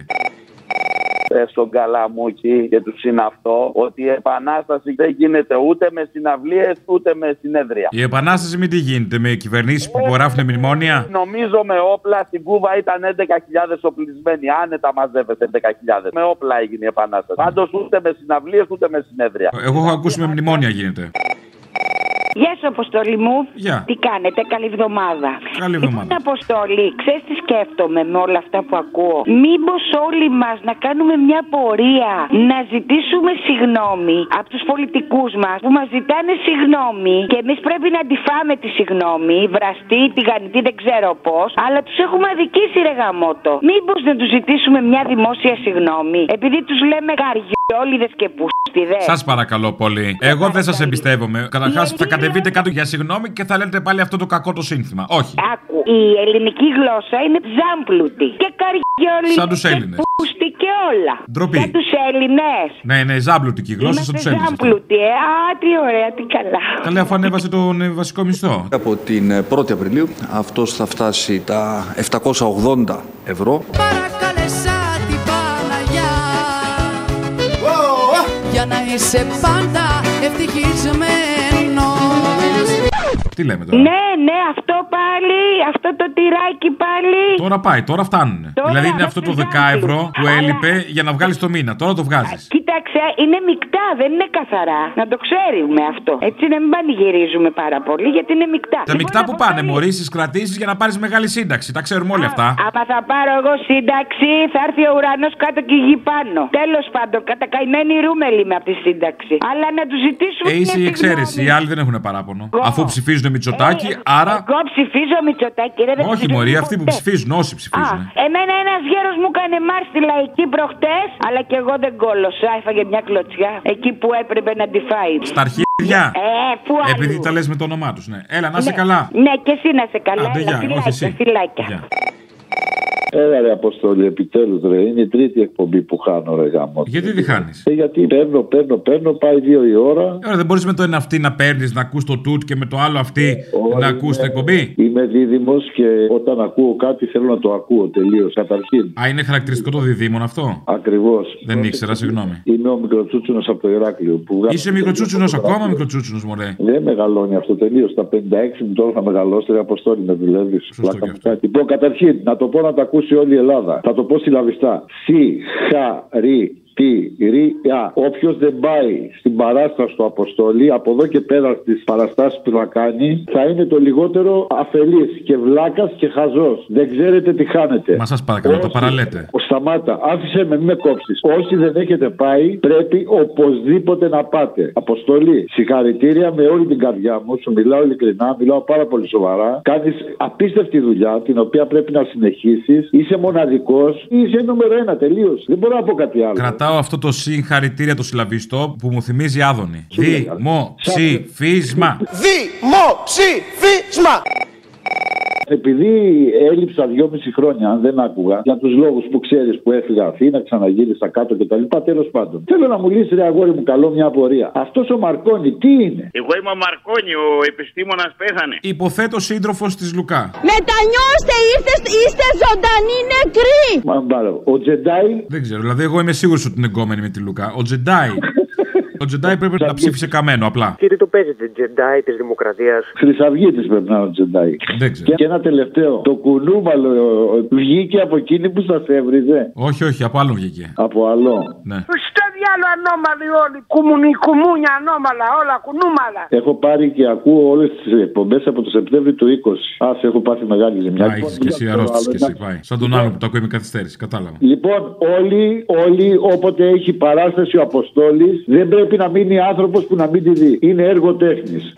Πες στον Καλαμούκη και τους συναυτό ότι η επανάσταση δεν γίνεται ούτε με συναυλίες ούτε με συνέδρια. Η επανάσταση μην τι γίνεται με κυβερνήσεις που υπογράφουν μνημόνια; Νομίζω με όπλα στην Κούβα ήταν 11.000 οπλισμένοι. Άνετα μαζεύεται 11.000. Με όπλα έγινε η επανάσταση. Πάντως ούτε με συναυλίες ούτε με συνέδρια. Εγώ έχω ακούσει με μνημόνια γίνεται. Γεια σου, Αποστολή μου. Γεια. Τι κάνετε, καλή εβδομάδα. Καλή εβδομάδα. Λοιπόν, Αποστολή, ξέρεις τι σκέφτομαι με όλα αυτά που ακούω; Μήπως όλοι μας να κάνουμε μια πορεία να ζητήσουμε συγγνώμη από τους πολιτικούς μας που μας ζητάνε συγγνώμη και εμείς πρέπει να αντιφάμε τη συγγνώμη, βραστή, τηγανιτή, δεν ξέρω πώς, αλλά τους έχουμε αδικήσει ρε γαμότο. Μήπως να τους ζητήσουμε μια δημόσια συγγνώμη, επειδή τους λέμε καριόλιδε και πουστιδές. Σας παρακαλώ πολύ. Εγώ δεν σας εμπιστεύομαι. Καταρχάς θα κατεβείτε κάτω για συγγνώμη και θα λέτε πάλι αυτό το κακό το σύνθημα. Όχι. Άκου, η ελληνική γλώσσα είναι ζάμπλουτη και καριόλιδε Σαν τους Έλληνες. και πούστη και όλα. Ντροπή. Για τους Έλληνες. Ναι, ναι, ζάμπλουτικη γλώσσα σαν τους Έλληνες. Ζάμπλουτη, ε. Α, τι ωραία, τι καλά. Καλέ, αφού ανέβασε τον ε, βασικό μισθό. Από την ε, 1η Απριλίου αυτός θα φτάσει τα 780 ευρώ. Παρακαλέσα Για να είσαι πάντα ευτυχισμένος Τι λέμε τώρα; Ναι, ναι, αυτό πάλι, αυτό το τυράκι πάλι. Τώρα πάει, τώρα φτάνουν. Τώρα δηλαδή είναι αυτό το 10 ευρώ που Αλλά- έλειπε για να βγάλεις το μήνα. Τώρα το βγάζεις. Κοίταξε, είναι μεικτά, δεν είναι καθαρά. Να το ξέρουμε αυτό. Έτσι να μην πανηγυρίζουμε πάρα πολύ, γιατί είναι μεικτά. Τα μεικτά που πάνε, μωρή στι κρατήσεις για να πάρεις μεγάλη σύνταξη. Τα ξέρουμε όλοι αυτά. Άμα θα πάρω εγώ σύνταξη, θα έρθει ο ουρανός κάτω και η γη πάνω. Τέλος πάντων, κατακαημένη ρούμελη με αυτή τη σύνταξη. Αλλά να τους ζητήσουμε. Ε, είσαι η μια εξαίρεση. Οι άλλοι δεν έχουν παράπονο. Αφού ψηφίζουν Μητσοτάκι, άρα. Εγώ ψηφίζω Μητσοτάκη, ρε, δεν Όχι, ψηφίζω Μωρή, αυτοί που ποτέ. ψηφίζουν, όσοι Α, ψηφίζουν. εμένα ένας γέρος μου έκανε μάρ στη λαϊκή προχτές, αλλά και εγώ δεν κόλωσα. Έφαγε μια κλωτσιά εκεί που έπρεπε να τη φάει. Στα αρχίδια. Ε, πού αλλού. Επειδή τα λες με το όνομά τους, ναι. Έλα, να είσαι Ναι. καλά. Ναι, και εσύ να είσαι καλά. Άντε, Έλα, γεια, φιλάκια, όχι εσύ. φιλάκια. Έλα ρε Αποστόλη, επιτέλους ρε. Είναι η τρίτη εκπομπή που χάνω ρε γάμο. Γιατί τη χάνεις; Ε, γιατί παίρνω, παίρνω, παίρνω, πάει δύο η ώρα. Ωραία, δεν μπορείς με το ένα αυτή να παίρνεις, να ακούς το τούτ και με το άλλο αυτή να ακούς την εκπομπή; Είμαι δίδυμος και όταν ακούω κάτι θέλω να το ακούω τελείως. Καταρχήν. Α, είναι χαρακτηριστικό το διδήμον αυτό; Ακριβώς. Δεν ήξερα, συγγνώμη. Είμαι ο μικροτσούτσουνος από το Ηράκλειο. Που βγάζω- Είσαι μικροτσούτσουνος ακόμα μικροτσούτσουνος, μωρέ. Δεν μεγαλώνει αυτό τελείως. Στα 56 μου τώρα θα μεγαλώσει. Ρε Αποστόλη με δουλεύεις. Λοιπόν, καταρχήν, να το πω να το ακούσει όλη η Ελλάδα. Θα το πω συλλαβιστά. Συγχαρητήρια. Απιστηρία. Όποιος δεν πάει στην παράσταση του Αποστόλη, από εδώ και πέρα στις παραστάσεις που θα κάνει, θα είναι το λιγότερο αφελής και βλάκας και χαζός. Δεν ξέρετε τι χάνετε. Μα σας παρακαλώ, το Όσοι- παραλέτε. Ο Σταμάτα, άφησε με, μην με κόψεις. Όσοι δεν έχετε πάει, πρέπει οπωσδήποτε να πάτε. Αποστολή, συγχαρητήρια με όλη την καρδιά μου. Σου μιλάω ειλικρινά, μιλάω πάρα πολύ σοβαρά. Κάνεις απίστευτη δουλειά, την οποία πρέπει να συνεχίσεις. Είσαι μοναδικός, είσαι νούμερο ένα τελείως. Δεν μπορώ να πω κάτι άλλο. Κρατάω αυτό το συγχαρητήρια το συλλαβιστό που μου θυμίζει Άδωνη. Δημοψήφισμα. Δημοψήφισμα! Επειδή έλειψα δυόμιση χρόνια, αν δεν άκουγα, για τους λόγους που ξέρεις που έφυγα Αθήνα, ξαναγύρισα κάτω κτλ. Τέλος πάντων, θέλω να μου λύσει, ρε αγόρι μου, καλό μια απορία. Αυτός ο Μαρκόνι τι είναι; Εγώ είμαι ο Μαρκόνι, ο επιστήμονας πέθανε. Υποθέτω σύντροφος της Λουκά. Μετανιώστε, είστε, είστε ζωντανοί νεκροί! Μα μπάλω. Ο Τζεντάι. Δεν ξέρω, δηλαδή εγώ είμαι σίγουρος ότι είναι εγκόμενη με τη Λουκά. Ο Τζεντάι. <laughs> Ο Τζεντάι πρέπει να ψήφισε καμένο απλά. Και τι το παίζετε, Τζεντάι της Δημοκρατίας. Χρυσαυγίτη πρέπει να είναι ο Τζεντάι. Δεν ξέρω. Και, και ένα τελευταίο. Το κουνούμαλο ε, βγήκε από εκείνη που σας έβριζε; Όχι, όχι, από άλλον βγήκε. Από άλλο. Ναι. Στο διάλο ανώμαλοι όλοι. Κουμουνι, κουμούνια ανώμαλα, όλα κουνούμαλα. Έχω πάρει και ακούω όλες τις εκπομπές από το Σεπτέμβριο του 20. Α, έχω πάθει μεγάλη ζημιά. Α, έχει και εσύ αρρώστηση και εσύ. Πάει. Σαν τον άλλο που το ακούει με καθυστέρηση. Κατάλαβα. Λοιπόν, όλοι, όλοι, όποτε έχει παράσταση ο Αποστόλης, δεν πρέπει να μείνει άνθρωπος που να μην τη δει. Είναι έργο τέχνης.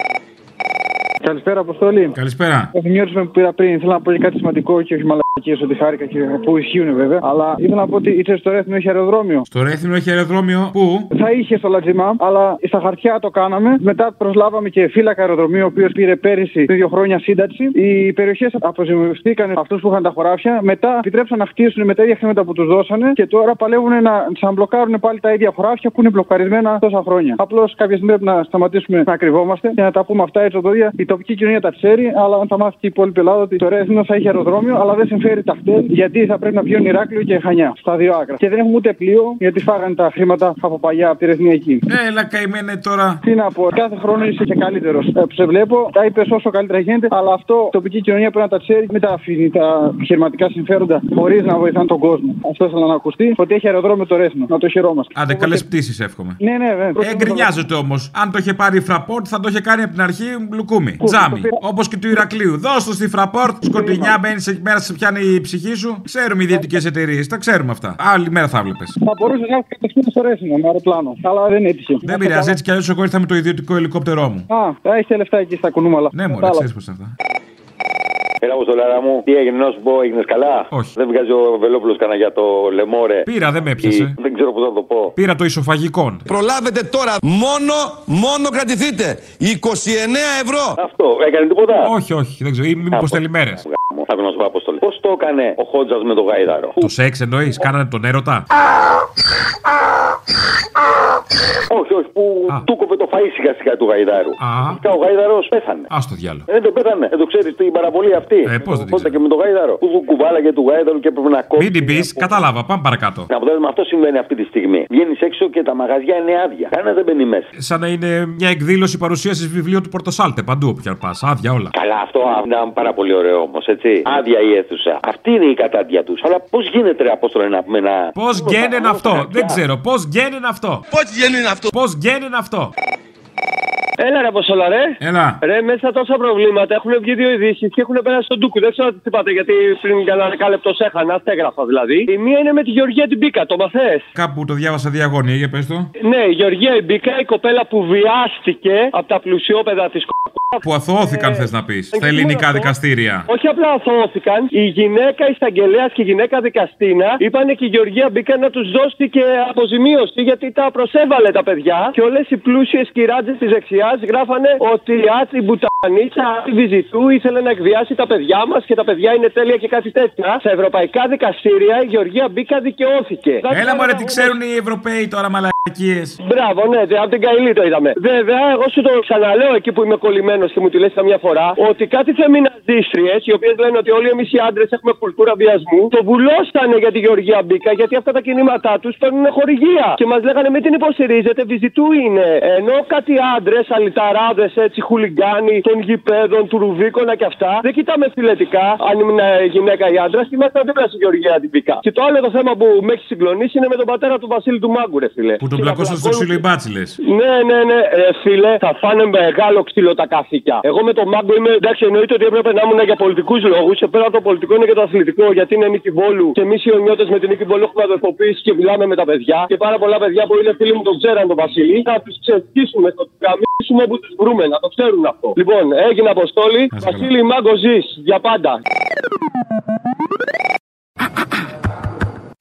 Καλησπέρα, Αποστόλη. Καλησπέρα. Καθημερινή που πήρα πριν, ήθελα να πω και κάτι σημαντικό και όχι μαλακίε ότι χάρηκα και που ισχύουν βέβαια. Αλλά ήθελα να πω ότι είτε στο Ρέθμιο έχει αεροδρόμιο. Στο Ρέθινο έχει αεροδρόμιο. Πού; Θα είχε στο Λατζιμά, αλλά στα χαρτιά το κάναμε. Μετά προσλάβαμε και φύλακα αεροδρομίου, ο οποίος πήρε πέρυσι δύο χρόνια σύνταξη. Οι περιοχές αποζημιωθήκαν αυτούς που είχαν τα χωράφια. Μετά επιτρέψαν να χτίσουν με τα ίδια χρήματα που τους δώσανε και τώρα παλεύουν να ξαναμπλοκάρουν πάλι τα ίδια χωράφια που είναι μπλοκαρισμένα τόσα χρόνια. Απλώς κάποια στιγμή πρέπει να σταματήσουμε να κρυβόμαστε και να τα πούμε αυτά έτσι οδόδια. Η τοπική κοινωνία τα ξέρει, αλλά αν θα μάθει και η υπόλοιπη Ελλάδα ότι το Ρέθινο θα έχει αεροδρόμιο, αλλά δεν συμφέρει τα χτέλ γιατί θα πρέπει να πιώνει Ηράκλειο και Χανιά στα δύο άκρα. Και δεν έχουμε ούτε πλοίο γιατί φάγανε τα χρήματα από παλιά από τη Ρεθνιακή. Έλα, καημένε τώρα. Τι να πω, κάθε χρόνο είσαι και καλύτερος. Ε, σε βλέπω, τα είπες όσο καλύτερα γίνεται, αλλά αυτό η τοπική κοινωνία πρέπει να τα ξέρει, μην τα αφήνει τα επιχειρηματικά συμφέροντα χωρίς να βοηθάνε τον κόσμο. Αυτό ήθελα να ακουστεί, ότι έχει αεροδρόμιο το Ρέθυμνο. Να το χαιρόμαστε. Άντε, καλές πτήσεις εύχομαι. Ναι, ναι, ναι. Ε, γκρινιάζεται όμως. Αν το είχε πάρει η Φραπόρτ, θα το είχε κάνει από την αρχή λουκούμι. Τζάμι. Όπως και του Ηρακλείου. Δώσ' το στη Φραπόρτ, σκοτεινιά, μπαίνεις εκεί μέρα, σε πιάνει η ψυχή σου. Ξέρουμε οι ιδιωτικές εταιρείες, τα ξέρουμε αυτά. Άλλη μέρα θα βλέπεις. Θα μπορούσε να έχει κατευθείαν στο Ρέθινο με αεροπλάνο. Αλλά δεν έτυχε. Δεν πειράζει, έτσι κι αλλιώς εγώ ήρθα με το ιδιωτικό ελικόπτερό μου. Α, θα έχεις λεφτά εκεί στα κουνούμαλα. Ναι, μωρέ, ξέρεις πώς είναι αυτά. Έλα μου στο λαρά μου, τι έγινε, να σου πω, έγινες καλά; Όχι. Δεν βγάζει ο Βελόπουλος κανένα για το λεμόρε. Πήρα, δεν με έπιασε. Δεν ξέρω πώς θα το πω. Πήρα το ισοφαγικό. Προλάβετε τώρα. Μόνο, μόνο κρατηθείτε. 29 ευρώ. Αυτό, έκανε τίποτα; Όχι, όχι, δεν ξέρω. Ή μήπως θέλει μέρε. Θα να σου πω αποστολή. Πώς το έκανε ο Χότζας με το γάιδαρο. Το σεξ εννοείς, κάνανε τον έρωτα; Όχι, όχι, που του κόβε το φαΐ σιγά σιγά του γαϊδάρου. Α. Φυσικά ο γάιδαρο πέθανε. Α το διάλογο. Ε, Δεν το πέθανε. Δεν το ξέρεις την παραβολή αυτή. Ε, πώς δεν την Οπότε και με το γάιδαρο. Που του κουβάλαγε του γάιδαρου και έπρεπε να κόψει. Μην την πεις, κατάλαβα, πάμε παρακάτω. Να αποτέλεσμα αυτό συμβαίνει αυτή τη στιγμή. Βγαίνεις έξω και τα μαγαζιά είναι άδεια. Κανένα δεν μπαίνει μέσα. Σαν να είναι μια εκδήλωση παρουσίασης βιβλίου του Πορτοσάλτε παντού όπου πια πας. Άδεια όλα. Καλά, αυτό είναι πάρα πολύ ωραίο όμως, έτσι. Άδεια η αίθουσα. Αυτή είναι η κατάντια τους. Αλλά πώς γίνεται, ρε Απόστολε, να πούμε να. Πώς γέννεν αυτό, δεν ξέρω. Πώς γέννεν αυτό; Πώς γέννεν αυτό. Πώς γέννεν αυτό. Έλα ρε Αποστολά, ρε. Έλα. Ρε, μέσα τόσα προβλήματα έχουν βγει δύο ειδήσει και έχουν περάσει στον Τούκου. Δεν ξέρω τι είπατε γιατί πριν κανένα δεκάλεπτο σε έχανα, έγραφα δηλαδή. Η μία είναι με τη Γεωργία την Μπίκα, το μαθέ. Κάπου το διάβασα διαγώνια, για πε το. Ναι, η Γεωργία η Μπίκα, η κοπέλα που βιάστηκε από τα πλουσιόπεδα τη Που αθωώθηκαν, θε να πει. Στα ελληνικά δικαστήρια. Όχι απλά αθώθηκαν, η γυναίκα εισαγγελέα και η γυναίκα δικαστήνα είπαν και η Γεωργία μπήκαν να του δώσει και αποζημίωση γιατί τα προσέβαλε τα παιδιά. Και όλε οι πλούσιε κυράτζε τη δεξιά γράφανε ότι άτσι μπουτανίτσα, άτσι βυζιτού ήθελε να εκβιάσει τα παιδιά μας και τα παιδιά είναι τέλεια και κάτι τέτοια. Στα ευρωπαϊκά δικαστήρια η Γεωργία Μπίκα δικαιώθηκε. Έλα μωρέ, τι ξέρουν οι Ευρωπαίοι τώρα, μαλακίες. Μαλακίες. Μπράβο, ναι, δε, από την Καηλή το είδαμε. Βέβαια, εγώ σου το ξαναλέω εκεί που είμαι κολλημένος και μου τη λες καμιά φορά ότι κάτι φεμιναζίστριε, οι οποίες λένε ότι όλοι εμείς οι άντρες έχουμε κουλτούρα βιασμού, το βουλώσανε για τη Γεωργία Μπίκα γιατί αυτά τα κινήματά τους παίρνουν χορηγία. Και μας λέγανε μην την υποστηρίζετε, βυζιτού είναι. Ενώ κάτι άντρες, αλυταράδες, έτσι, χουλιγκάνοι των γηπέδων, του Ρουβίκονα και αυτά, δεν κοιτάμε φιλετικά αν ήμουν γυναίκα ή άντρας και είμαστε δίπλα στη Γεωργία την Μπίκα. Και το άλλο το θέμα που με έχει συγκλονίσει είναι με τον πατέρα του Βασίλη του Μάγκου, ρε φίλε. Που τον πλακώσαν στο ξύλο οι μπάτσιλες. Ναι, ναι, ναι, ε, φίλε, θα φάνε μεγάλο ξύλο τα καθήκια. Εγώ με τον Μάγκο είμαι εντάξει, εννοείται ότι έπρεπε να ήμουν για πολιτικούς λόγους. Και πέρα από το πολιτικό είναι και το αθλητικό, γιατί είναι νίκη Βόλου. Και εμείς οι ονιώτες με την νίκη Βόλου έχουμε αδερφοποίηση και μιλάμε με τα παιδιά. Και πάρα πολλά παιδιά που είναι φίλοι μου τον ξέραν τον Βασίλη. Θα τους ξεσκίσουμε, θα τους καμίσουμε που τους βρούμε, να το ξέρουν αυτό. Λοιπόν, έγινε αποστόλη. Βασίλη Μάγκο ζεις για πάντα.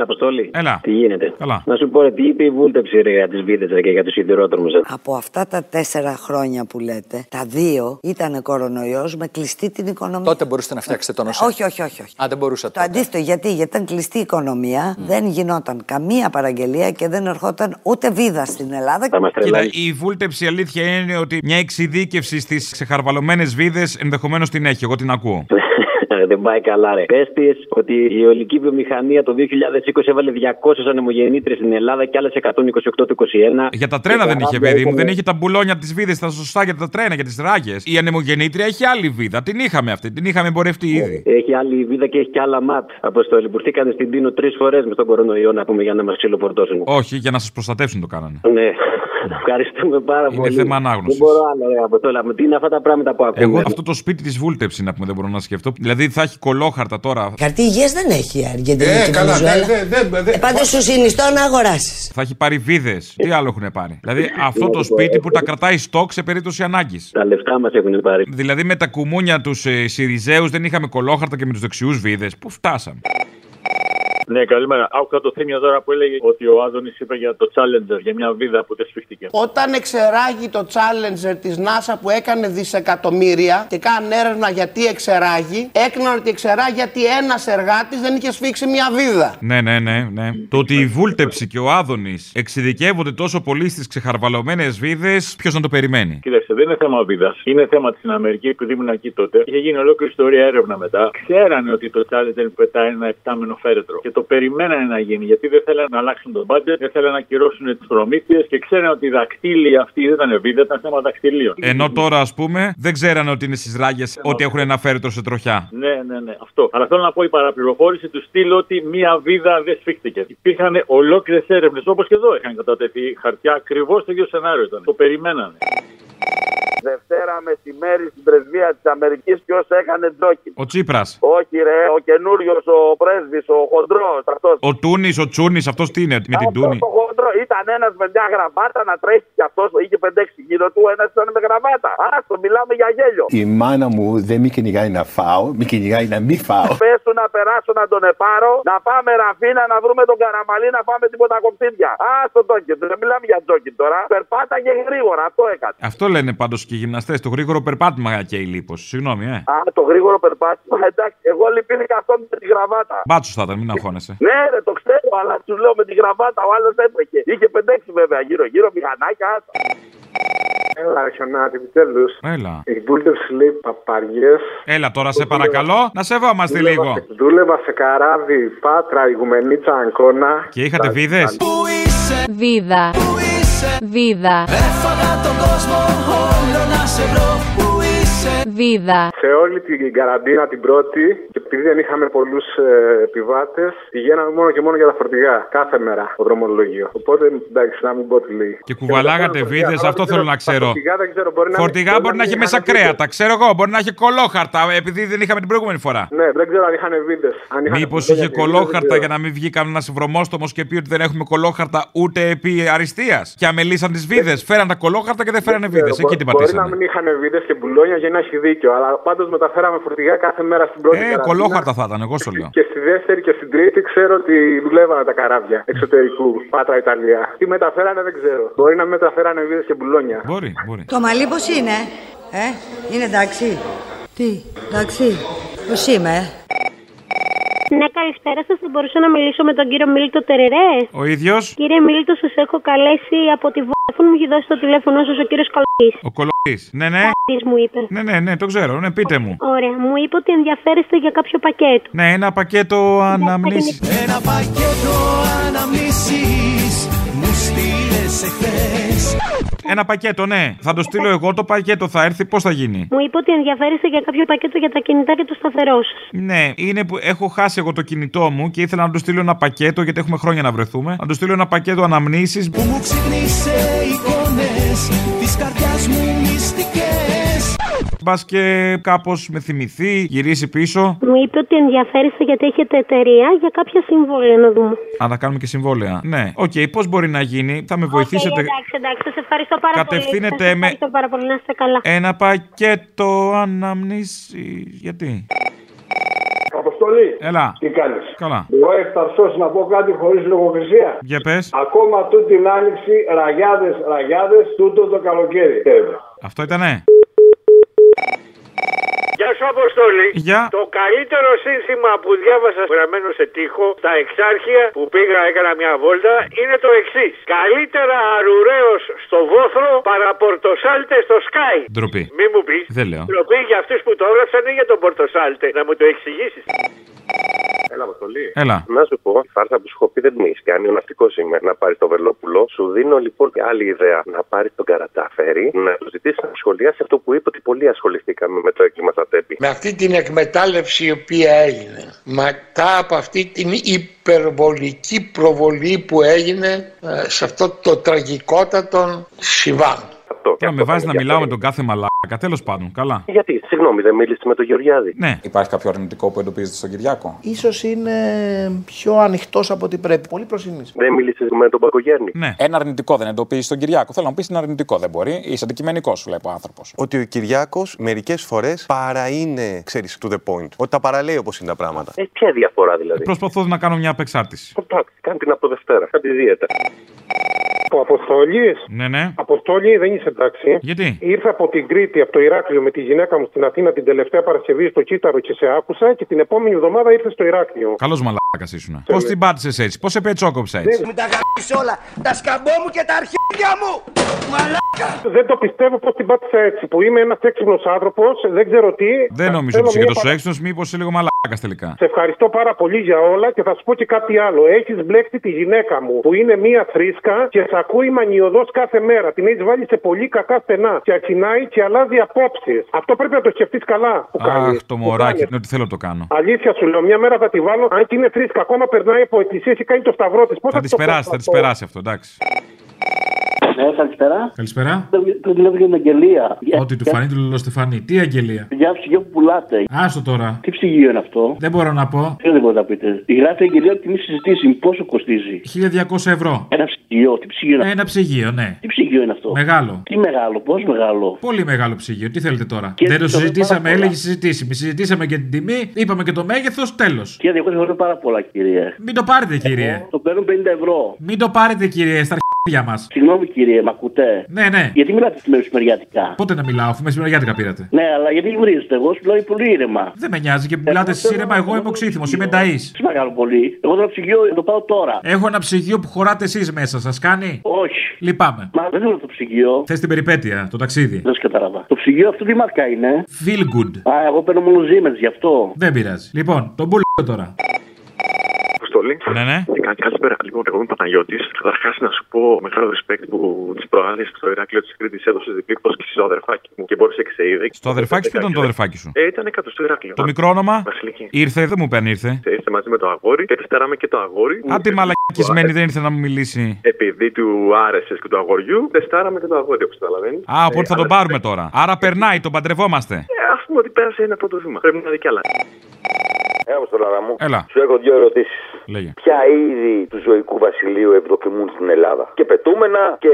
Έλα, Αποστόλη. Έλα. Τι γίνεται; Καλά. Να σου πω, ρε, τι είπε η βούλτεψη ρε, για τις βίδες και για τους σιδηρόδρομους. Από αυτά τα τέσσερα χρόνια που λέτε, τα δύο ήταν κορονοϊός με κλειστή την οικονομία. Τότε μπορούσατε να φτιάξετε τον ΟΣΕ. Όχι, όχι, όχι. όχι. Α, δεν μπορούσατε. Το αντίθετο, γιατί, γιατί ήταν κλειστή η οικονομία, δεν γινόταν καμία παραγγελία και δεν ερχόταν ούτε βίδα στην Ελλάδα. Κοίτα, η βούλτεψη αλήθεια είναι ότι μια εξειδίκευση στις ξεχαρβαλωμένες βίδες ενδεχομένως την έχει. Εγώ την ακούω. <laughs> δεν πάει καλά, ρε. Πες της ότι η ολική βιομηχανία το 2020 έβαλε 200 ανεμογεννήτρε στην Ελλάδα και άλλες 128 το 2021. Για τα τρένα δεν είχε, παιδί μου. Δεν είχε τα μπουλόνια από τις βίδες, τα σωστά για τα τρένα, για τις ράγες. Η ανεμογεννήτρια έχει άλλη βίδα. Την είχαμε αυτή, την είχαμε εμπορευτεί ήδη. Έχει άλλη βίδα και έχει και άλλα ματ. Αποστολή που ήρθαν στην Τίνο τρεις φορές μες τον κορονοϊό να πούμε για να μας ξυλοφορτώσουν. Όχι, για να σας προστατεύσουν το κάνανε. Ναι. <laughs> Ευχαριστούμε πάρα Είναι πολύ. θέμα ανάγνωσης. Δεν μπορώ άλλο, ρε, Αποστόλη. Τι είναι αυτά τα πράγματα που ακούμε. Εγώ αυτό το σπίτι της βούλτεψη να πούμε δεν μπορώ να σκεφτώ. Δηλαδή θα έχει κολόχαρτα τώρα. Χαρτί υγεία δεν έχει η Αργεντινή Ε, και η καλά, Βενεζουέλα. δεν- δεν- δεν- Ε, πάντως σου συνιστώ να αγοράσεις. Θα έχει πάρει βίδες. Τι άλλο έχουν πάρει; Δηλαδή αυτό το σπίτι που τα κρατάει στόκ σε περίπτωση ανάγκης. Τα λεφτά μας έχουν πάρει. Δηλαδή με τα κουμούνια τους ε, Σιριζέους δεν είχαμε κολόχαρτα και με τους δεξιούς βίδες. Πού φτάσαμε; Ναι, καλημέρα. Άκουσα το θύμιο τώρα που έλεγε ότι ο Άδωνης είπε για το Challenger, για μια βίδα που δεν σφίχτηκε. Όταν εξεράγει το Challenger της NASA που έκανε δισεκατομμύρια και κάνανε έρευνα γιατί εξεράγει, έκαναν ότι εξεράγει γιατί ένας εργάτης δεν είχε σφίξει μια βίδα. Ναι, ναι, ναι, ναι. Το ότι η Βούλτεψη και ο Άδωνης εξειδικεύονται τόσο πολύ στις ξεχαρβαλωμένες βίδες, ποιος να το περιμένει; Κοίταξε, δεν είναι θέμα βίδας. Είναι θέμα στην Αμερική, επειδή ήμουν εκεί τότε. Είχε γίνει ολόκληρη ιστορία έρευνα μετά. Ξέρανε ότι το Challenger πετάει ένα εφτάμενο φέρετρο. Και το περιμένανε να γίνει, γιατί δεν θέλανε να αλλάξουν τον budget, δεν θέλανε να κυρώσουν τις προμήθειες και ξέρανε ότι οι δακτύλοι αυτοί δεν ήταν βίδα, ήταν θέμα δακτυλίων. Ενώ τώρα, ας πούμε, δεν ξέρανε ότι είναι στις ράγες ότι έχουν ένα φέρετρο σε τροχιά. Ναι, ναι, ναι, αυτό. Αλλά θέλω να πω η παραπληροφόρηση του στυλ ότι μία βίδα δεν σφίχτηκε. Υπήρχαν ολόκληρες έρευνες, όπως και εδώ είχαν κατατεθεί χαρτιά, ακριβώς το ίδιο σενάριο ήταν. Το περιμένανε. Δευτέρα μεσημέρι στην πρεσβεία της Αμερικής ποιος έκανε τζόκι. Ο Τσίπρας. Όχι, ρε, ο καινούριος ο πρέσβης, ο χοντρό. Αυτός. Ο Τούνης, ο Τσούνης, αυτός τι είναι, με την Τούνη; Το χοντρό ήταν ένας με μια γραβάτα να τρέχει κι αυτός. Είχε 5-6 γύρω του, ένας ήταν με γραβάτα. Άστο, μιλάμε για γέλιο. Η μάνα μου δεν με κυνηγάει να φάω, με κυνηγάει να μην φάω. <laughs> Πες του να περάσω να τον επάρω, να πάμε ραφίνα, να βρούμε τον καραμαλί, να πάμε τίποτα κοψίδια. Άστο τόκι, δεν μιλάμε για τζόκι τώρα. Περπάταγε γρήγορα, αυτό έκανε. Αυτό λένε πάντως και οι γυμναστές. Το γρήγορο περπάτημα και η λίπος. Συγγνώμη, ε. Α, το γρήγορο περπάτημα, εντάξει. Εγώ λυπήθηκα αυτό με τη γραβάτα. Μπάτσος θα ήταν, μην αγχώνεσαι. Ναι, ρε, το ξέρω, αλλά σου λέω με τη γραβάτα ο άλλος έτρεχε. Είχε 5-6 βέβαια γύρω-γύρω μηχανάκια. άστα. Έλα, Χιονάτη, επιτέλου. Έλα. Η βούλτεψη λέει παπαριές. Έλα τώρα, σε παρακαλώ, να σεβόμαστε λίγο. Δούλευα σε καράβι, πάτρα, ηγουμενίτσα, αγκώνα. Και είχατε βίδες; Βίδα. Βίδα. Έφαγα τον κόσμο όλο να σε βρω Πού είσαι Βίδα. Σε όλη την καραντίνα την πρώτη, και επειδή δεν είχαμε πολλούς ε, επιβάτες, πηγαίναμε μόνο και μόνο για τα φορτηγά. Κάθε μέρα το δρομολόγιο. Οπότε εντάξει, να μην πω τι λέει. Και κουβαλάγατε βίδες, αυτό θέλω να ξέρω. Φορτηγά δεν ξέρω, μπορεί να Φορτηγά μπορεί να έχει μέσα κρέατα, ξέρω εγώ. Μπορεί να έχει κολόχαρτα, επειδή δεν είχαμε την προηγούμενη φορά. Ναι, δεν ξέρω αν είχαν βίδες. Μήπως είχε κολόχαρτα για να μην βγει κανένας βρωμόστομος και πει ότι δεν έχουμε κολόχαρτα ούτε επί αριστείας. Και αμελήσαν τις βίδες. Φέραν τα κολόχαρτα και δεν φέρανε βίδες. Εκεί την Μπορεί να πατήσανε. μην είχαν βίδες και μπουλόνια για να έχει δίκιο. Αλλά πάντως μεταφέραμε φορτηγά κάθε μέρα στην πρώτη. Ε, καραντίνα. κολόχαρτα θα ήταν, εγώ σου λέω. Και στη δεύτερη και στην τρίτη ξέρω ότι δουλεύανε τα καράβια εξωτερικού. Πάτρα Ιταλία. Τι μεταφέρανε δεν ξέρω. Μπορεί να μεταφέρανε βίδες και μπουλόνια. Μπορεί, μπορεί. Το μαλλί πώς είναι, ε, είναι εντάξει. Τι, εντάξει. Πώς είμαι, ε; Ναι, καλησπέρα σας. Θα μπορούσα να μιλήσω με τον κύριο Μίλτο Τερερέ. Ο ίδιος; Κύριε Μίλτο, σας έχω καλέσει από τη Vodafone. Μου έχει δώσει το τηλέφωνό σας ο κύριος Καλή. Ο κολοκή. Ναι, ναι. μου είπε. Ναι, ναι, ναι, το ξέρω. Ναι, πείτε μου. Ωραία, μου είπε ότι ενδιαφέρεστε για κάποιο πακέτο. Ναι, ένα πακέτο αναμνήσεις. Ένα πακέτο αναμνήσεις μου στείλες εχθές Ένα πακέτο, ναι. Θα το στείλω εγώ, το πακέτο θα έρθει, πώς θα γίνει; Μου είπε ότι ενδιαφέρεστε για κάποιο πακέτο για τα κινητά και το σταθερό σα. Ναι, είναι που έχω χάσει εγώ το κινητό μου και ήθελα να του στείλω ένα πακέτο, γιατί έχουμε χρόνια να βρεθούμε. Να του στείλω ένα πακέτο αναμνήσεις Που μου ξύπνησε εικόνες της καρδιάς μου μυστικές Μπα και κάπως με θυμηθεί, γυρίσει πίσω. Μου είπε ότι ενδιαφέρεστε γιατί έχετε εταιρεία για κάποια συμβόλαια να δούμε. Αν θα κάνουμε και συμβόλαια. Ναι. Οκ, πώς μπορεί να γίνει, θα με βοηθήσετε. Okay, εντάξει, εντάξει, σε ευχαριστώ πάρα Κατευθύνετε πολύ. Σας με- Ευχαριστώ πάρα πολύ, να είστε καλά. Ένα πακέτο αναμνήσεις. Γιατί; Αποστολή. Έλα. Τι κάνεις; Καλά. Εγώ ευθαρσώς να πω κάτι χωρίς λογοκρισία. Για πες. Ακόμα τούτη την άνοιξη, ραγιάδες, ραγιάδες, τούτο το καλοκαίρι. Τέλος. Αυτό ήτανε; Γεια σου, Αποστόλη. Γεια. Το καλύτερο σύνθημα που διάβασα γραμμένο σε τείχο στα εξάρχεια που πήγα, έκανα μια βόλτα, είναι το εξής. Καλύτερα αρουραίος στο βόθρο παρά πορτοσάλτες στο σκάι. Ντροπή. Μη μου πεις. Δεν λέω. Ντροπή για αυτούς που το έγραψαν ή για τον πορτοσάλτε. Να μου το εξηγήσεις. Έλα, Αποστολή. Έλα. Να σου πω, η φάρσα που σου έχω πει δεν την έχει κάνει. Ο ναυτικό είμαι να πάρεις το Βερλόπουλο. Σου δίνω λοιπόν άλλη ιδέα. Να πάρεις τον Καρατάφερη, να του ζητήσεις να σχολιάσει αυτό που είπε ότι πολύ ασχοληθήκαμε με το έγκλημα στα τέπη. με αυτή την εκμετάλλευση η οποία έγινε μετά από αυτή την υπερβολική προβολή που έγινε ε, σε αυτό το τραγικότατο Σιβάν. Τώρα με βάζεις να μιλάω με τον κάθε μαλάκα. Τέλος πάντων, καλά. Γιατί, συγγνώμη, δεν μίλησες με τον Γεωργιάδη; Ναι. Υπάρχει κάποιο αρνητικό που εντοπίζεται στον Κυριάκο; Ίσως είναι πιο ανοιχτός από ό,τι πρέπει. Πολύ προσινής. Δεν μίλησες με τον Πακογιάννη; Ναι. Ένα αρνητικό δεν εντοπίζει στον Κυριάκο. Θέλω να πεις είναι αρνητικό. Δεν μπορεί. Είσαι αντικειμενικός, σου λέει ο άνθρωπος. Ότι ο Κυριάκος μερικές φορές παρά είναι, ξέρεις, to the point. Ότι τα παραλέει όπως είναι τα πράγματα. Ε, ποια διαφορά δηλαδή; Προσπαθώ να κάνω μια απεξάρτηση. Εντάξει, κάνει την από Δευτέρα. Κάνει τη δίαιτα. Ο Αποστόλης; Ναι, ναι. Αποστόλη δεν είσαι εντάξει. Γιατί; Ήρθα από την Κρήτη, από το Ηράκλειο με τη γυναίκα μου στην Αθήνα την τελευταία Παρασκευή στο Κύτταρο και σε άκουσα και την επόμενη εβδομάδα ήρθες στο Ηράκλειο. Καλός μαλάκας ήσουν. Πώς την πάτησες έτσι, πώς σε πετσόκοψα έτσι. Μου τα γαμίσεις όλα, τα σκαμπό μου και τα αρχίδια μου! Μαλάκα! Δεν το πιστεύω πώς την πάτησα έτσι. Που είμαι ένας έξυπνος άνθρωπος, δεν ξέρω τι. Δεν νομίζω Θέλω ότι είσαι μια και τόσο παρα- έξυπνο, μήπως είσαι λίγο μαλάκας τελικά. Σε ευχαριστώ πάρα πολύ για όλα και θα σου πω και κάτι άλλο. Έχεις μπλέξει τη γυναίκα μου που είναι μία θρίσκα και σε ακούει μανιωδώ κάθε μέρα. Την έχει βάλει σε πολύ κακά στενά και αρχινάει και αλλάζει απόψεις. Αυτό πρέπει να το σκεφτείς καλά που κάνεις. Αχ, το μωράκι, είναι ότι θέλω το κάνω. Αλήθεια σου λέω, μια μέρα θα τη βάλω. Αν και είναι θρίσκα, ακόμα περνάει από εκκλησία και κάνει το σταυρό της. Θα της περάσει, θα της περάσει αυτό, εντάξει. Ναι, καλησπέρα. Καλησπέρα. Το μιλάω για την αγγελία. Ό,τι του φανεί του Λολοστεφανή. Τι αγγελία; Για ψυγείο που πουλάτε. Άστο τώρα. Τι ψυγείο είναι αυτό; Δεν μπορώ να πω. Τι δεν μπορείτε να πείτε. Η γράφει αγγελία ότι μη συζητήσει. Πόσο κοστίζει; 1200 ευρώ. Ένα ψυγείο. Τι ψυγείο είναι αυτό; Ένα ψυγείο, ναι. Τι ψυγείο είναι αυτό; Μεγάλο. Τι μεγάλο, πώς μεγάλο; Πολύ μεγάλο ψυγείο. Τι θέλετε τώρα; Και Δεν το το πάρα συζητήσαμε, πολλά. έλεγε συζητήσιμη. Συζητήσαμε και την τιμή, είπαμε και το μέγεθος, τέλος. Και 200 ευρώ είναι πάρα πολλά, κύριε. Μην το πάρετε, κύριε. Το παίρνουν 50 ευρώ. Μην το πάρετε, κύριε, στα αρχίδια μας. Συγγνώμη, κύριε, μ' ακούτε; Ναι, ναι. Γιατί μιλάτε στη μεσημεριάτικα; Πότε να μιλάω, αφού μεσημεριάτικα πήρατε. Ναι, αλλά γιατί βρίζετε. Εγώ σου μιλάω πολύ ήρεμα. Δεν με νοιάζει και μιλάτε εσεί ήρεμα, εγώ είμαι οξύθυμος, είμαι νταή. Τι μεγάλο πολύ. Εγώ το ψυγείο το πάω τώρα. Έχω ένα ψυγείο που χωράτε εσείς μέσα, σας κάνει; Όχι. Λυπάμαι. Μα δεν θέλω το ψυγείο. Θες την περιπέτεια, το ταξίδι. Δεν σου κατάλαβα. Το ψυγείο αυτό τι μάρκα είναι; Feel good. Α, εγώ παίρνω μόνο Siemens γι' αυτό. Δεν πειράζει. Λοιπόν, τον μπουλ τώρα. Αποστολή. Ναι, ναι. Τι κάνει, καλησπέρα. Λοιπόν, εγώ είμαι Παναγιώτης. Καταρχάς να σου πω μεγάλο respect που τι προάλλε στο Ηράκλειο της Κρήτης έδωσε διπλή πρόσκληση στο αδερφάκι μου και μπόρεσε και σε είδε. Στο αδερφάκι σου, ποιο ήταν το αδερφάκι σου; Ε, ήταν κάτω στο Ηράκλειο. Το μικρό όνομα; Βασιλική. Ήρθε, δεν μου παίρνει, ήρθε. Ήρθε μαζί με το αγόρι και τεστάραμε και το αγόρι. Α, τη μαλακισμένη δεν ήρθε να μου μιλήσει. Επειδή του άρεσες και του αγοριού, τεστάραμε και το αγόρι, όπως καταλαβαίνεις. Α, οπότε θα τον πάρουμε τώρα. Άρα περνάει, τον παντρευόμαστε. Α πούμε ότι πέρασε ένα πρώτο βήμα. Πρέπει να δει κι άλλα. Έλα στο λαρά μου. Έλα. Σου έχω δύο ερωτήσεις. Λέγε. Ποια είδη του ζωικού βασιλείου ευδοκιμούν στην Ελλάδα; Και πετούμενα και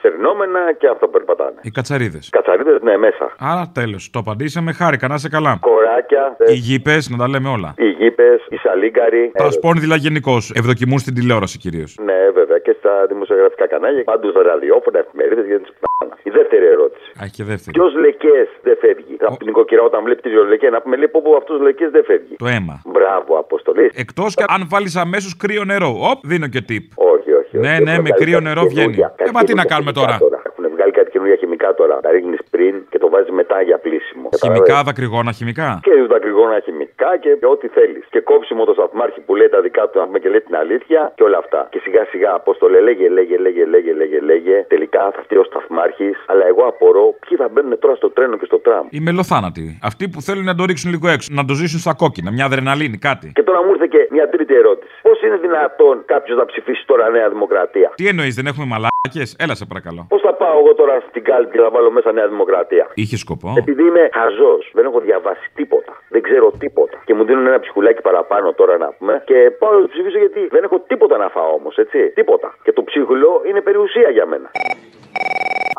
σερνόμενα και αυτό περπατάνε. Οι κατσαρίδες. Κατσαρίδες, ναι, μέσα. Άρα τέλος. Το απαντήσαμε. Χάρηκα, να είσαι καλά. Κοράκια, Οι γήπες, να τα λέμε όλα. οι γήπες, οι σαλίγκαροι. Τα σπόνδυλα γενικώς. Ευδοκιμούν στην τηλεόραση κυρίως. Ναι, βέβαια, και στα δημοσιογραφικά κανάλια, παντού στα ραδιόφωνα, εφημερίδες για τι π***ανα. Η δεύτερη ερώτηση. Α, και δεύτερη. Ποιος λεκές δεν φεύγει; Από την οικοκυρά όταν βλέπεις τη λεκέ να πούμε λέει πω πω αυτός λεκές δεν φεύγει. Το αίμα. Μπράβο, Αποστολή. Εκτός και αν βάλεις αμέσως κρύο νερό. Οπ, δίνω και tip. Όχι, όχι. Ναι, όχι. ναι, Έχουν με βγάλει κρύο κάτι νερό βγαίνει. καινούργια, Ε, κάτι μα τι να καινούργια κάνουμε χημικά τώρα. Έχουν βγάλει κάτι καινούργια χημικά τώρα. Τα ρίχνεις πριν και το βάζεις μετά για πλήσιμο. Χημικά, δακρυγόνα, χημικά; Και δακρυγόνα χημικά και ό,τι θέλεις. Και κόψιμο το σταθμάρχη που λέει τα δικά του να πούμε και λέει την αλήθεια και όλα αυτά. Και σιγά σιγά απόστολε λέγε, λέγε, λέγε, λέγε, λέγε, λέγε. Τελικά θα φταίει ο σταθμάρχης. Αλλά εγώ απορώ ποιοι θα μπαίνουν τώρα στο τρένο και στο τραμ; Οι μελοθάνατοι. Αυτοί που θέλουν να το ρίξουν λίγο έξω, να το ζήσουν στα κόκκινα, μια αδρεναλίνη, κάτι. Και τώρα μου ήρθε και μια τρίτη ερώτηση. Πώς είναι δυνατόν κάποιος να ψηφίσει τώρα Νέα Δημοκρατία; Τι εννοείς, δεν έχουμε μαλάκες; Έλα σε παρακαλώ. Πώς θα πάω εγώ τώρα στην κάλπη και θα βάλω μέσα Νέα Δημοκρατία. Είχε σκοπό. Επειδή είμαι χαζός, δεν έχω διαβάσει τίποτα. Δεν ξέρω τίποτα. Και μου δίνουν ένα ψυχουλάκι παραπάνω τώρα να πούμε. Και πάω να το ψηφίσω γιατί δεν έχω τίποτα να φάω όμως, έτσι. Τίποτα. Και το ψίχουλο είναι περιουσία για μένα.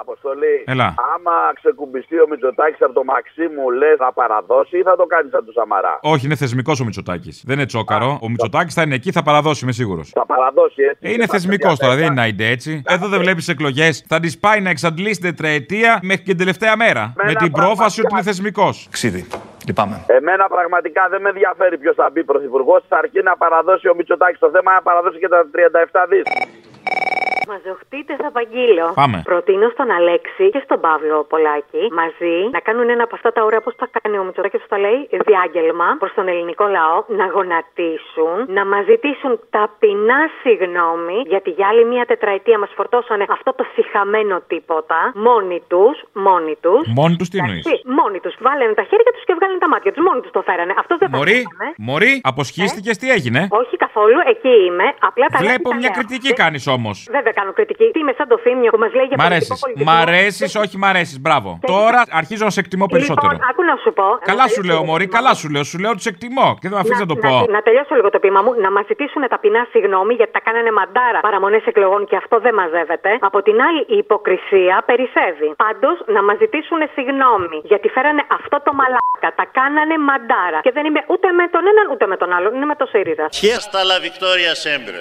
Αποστολή. Έλα. Άμα ξεκουμπιστεί ο Μητσοτάκης από το μαξί μου, λες θα παραδώσει ή θα το κάνεις σαν του Σαμαρά; Όχι, είναι θεσμικός ο Μητσοτάκης. Δεν είναι τσόκαρο. Ο Μητσοτάκης θα είναι εκεί, θα παραδώσει, είμαι σίγουρος. Θα παραδώσει, έτσι. Ε, είναι θεσμικός τώρα, δεν είναι άιντε έτσι. Εδώ δεν βλέπεις εκλογές. Θα τη πάει να εξαντλήσει τετραετία μέχρι και την τελευταία μέρα. Με την πρόφαση ότι είναι θεσμικός. Ξίδι. Λυπάμαι. Εμένα πραγματικά δεν με ενδιαφέρει ποιος θα μπει πρωθυπουργός, αρκεί να παραδώσει ο Μητσοτάκης το θέμα, να παραδώσει και τα 37 δις. Μαζοχτείτε θα απαγγείλω. Πάμε. Προτείνω στον Αλέξη και στον Παύλο Πολάκη μαζί να κάνουν ένα από αυτά τα ωραία πώς τα κάνει ο Μητσοτάκης, που τα λέει διάγγελμα προς τον ελληνικό λαό, να γονατίσουν, να μα ζητήσουν ταπεινά συγγνώμη γιατί για άλλη μία τετραετία μας φορτώσανε αυτό το συχαμένο τίποτα. Μόνοι τους, μόνοι τους. Μόνοι τους τι εννοείς; Μόνοι τους. Βάλανε τα χέρια τους και βγάλανε τα μάτια τους. Μόνοι τους το φέρανε. Αυτό δεν το Μωρή, κάναμε. Μωρή, αποσχίστηκες, τι έγινε; Όχι καθόλου, εκεί είμαι. Απλά τα λέω Βλέπω και τα μια λέω. κριτική κάνεις όμως. Βέβαια κάνω κριτική. Τι είμαι σαν το φίμιο που μας λέει για Μ' αρέσεις. πολιτικό πολιτισμό. Μ' αρέσεις, όχι μ' αρέσεις. Μπράβο. Τώρα αρχίζω να σε εκτιμώ περισσότερο. Λοιπόν, άκου να σου πω. Καλά Να σου λέω, Μωρή, καλά σου λέω. Σου λέω ότι σε εκτιμώ και δεν με αφήνεις να το πω. Να, να τελειώσω λίγο το ποίημα μου. Να μας ζητήσουν ταπεινά συγγνώμη γιατί τα κάνανε μαντάρα παραμονές εκλογών και αυτό δεν μαζεύεται. Από την άλλη, η υποκρισία περισσεύει. Πάντως, να μας ζητήσουν συγγνώμη γιατί φέρανε αυτό το μαλάκα. Τα κάνανε μαντάρα. Και δεν είμαι ούτε με τον έναν ούτε με τον άλλον. Είναι με το ΣΥΡΙΖΑ. Χέστα la Victoria sempre.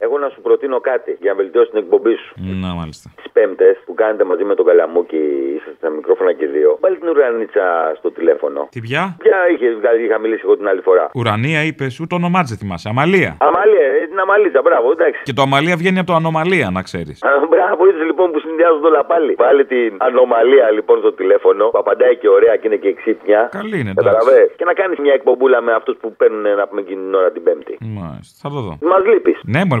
Εγώ να σου προτείνω κάτι για να βελτιώσει την εκπομπή σου. Να, μάλιστα. Τις Πέμπτες που κάνετε μαζί με τον Καλαμούκη, είσαστε στα μικρόφωνα και δύο. Βάλει την ουρανίτσα στο τηλέφωνο. Τι πια; Ποια είχες, δηλαδή, είχα μιλήσει εγώ την άλλη φορά. Ουρανία είπες, ούτε όνομά τη δεν θυμάσαι. Αμαλία. Αμαλία, ε, την Αμαλίτσα, μπράβο, εντάξει. Και το Αμαλία βγαίνει από το ανομαλία, να ξέρεις. Α, Μπράβο, είδες λοιπόν που συνδυάζουν όλα πάλι. Βάλει την ανομαλία λοιπόν στο τηλέφωνο που απαντάει και ωραία και είναι και ξύπνια. Καλή είναι, εντάξει. Καταλαβέ. Και να κάνεις μια εκπομπούλα με αυτούς που παίρνουν να πούμε εκείνη την ώρα την Πέμπτη. Μάλιστα, θα το δω. Μας λείπεις. Ναι, μπορεί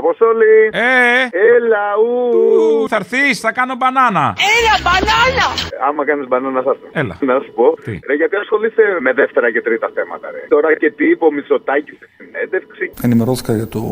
Αποστόλη! Ε! Έλα, ου! Θα έρθεις, θα κάνω μπανάνα. Έλα, μπανάνα! Άμα κάνεις μπανάνα, θα έρθω. Έλα. Να σου πω. Τι; Ρε, γιατί ασχολείσαι με δεύτερα και τρίτα θέματα, ρε. Τώρα και τι είπε ο Μητσοτάκη στη συνέντευξη. Ενημερώθηκα για το,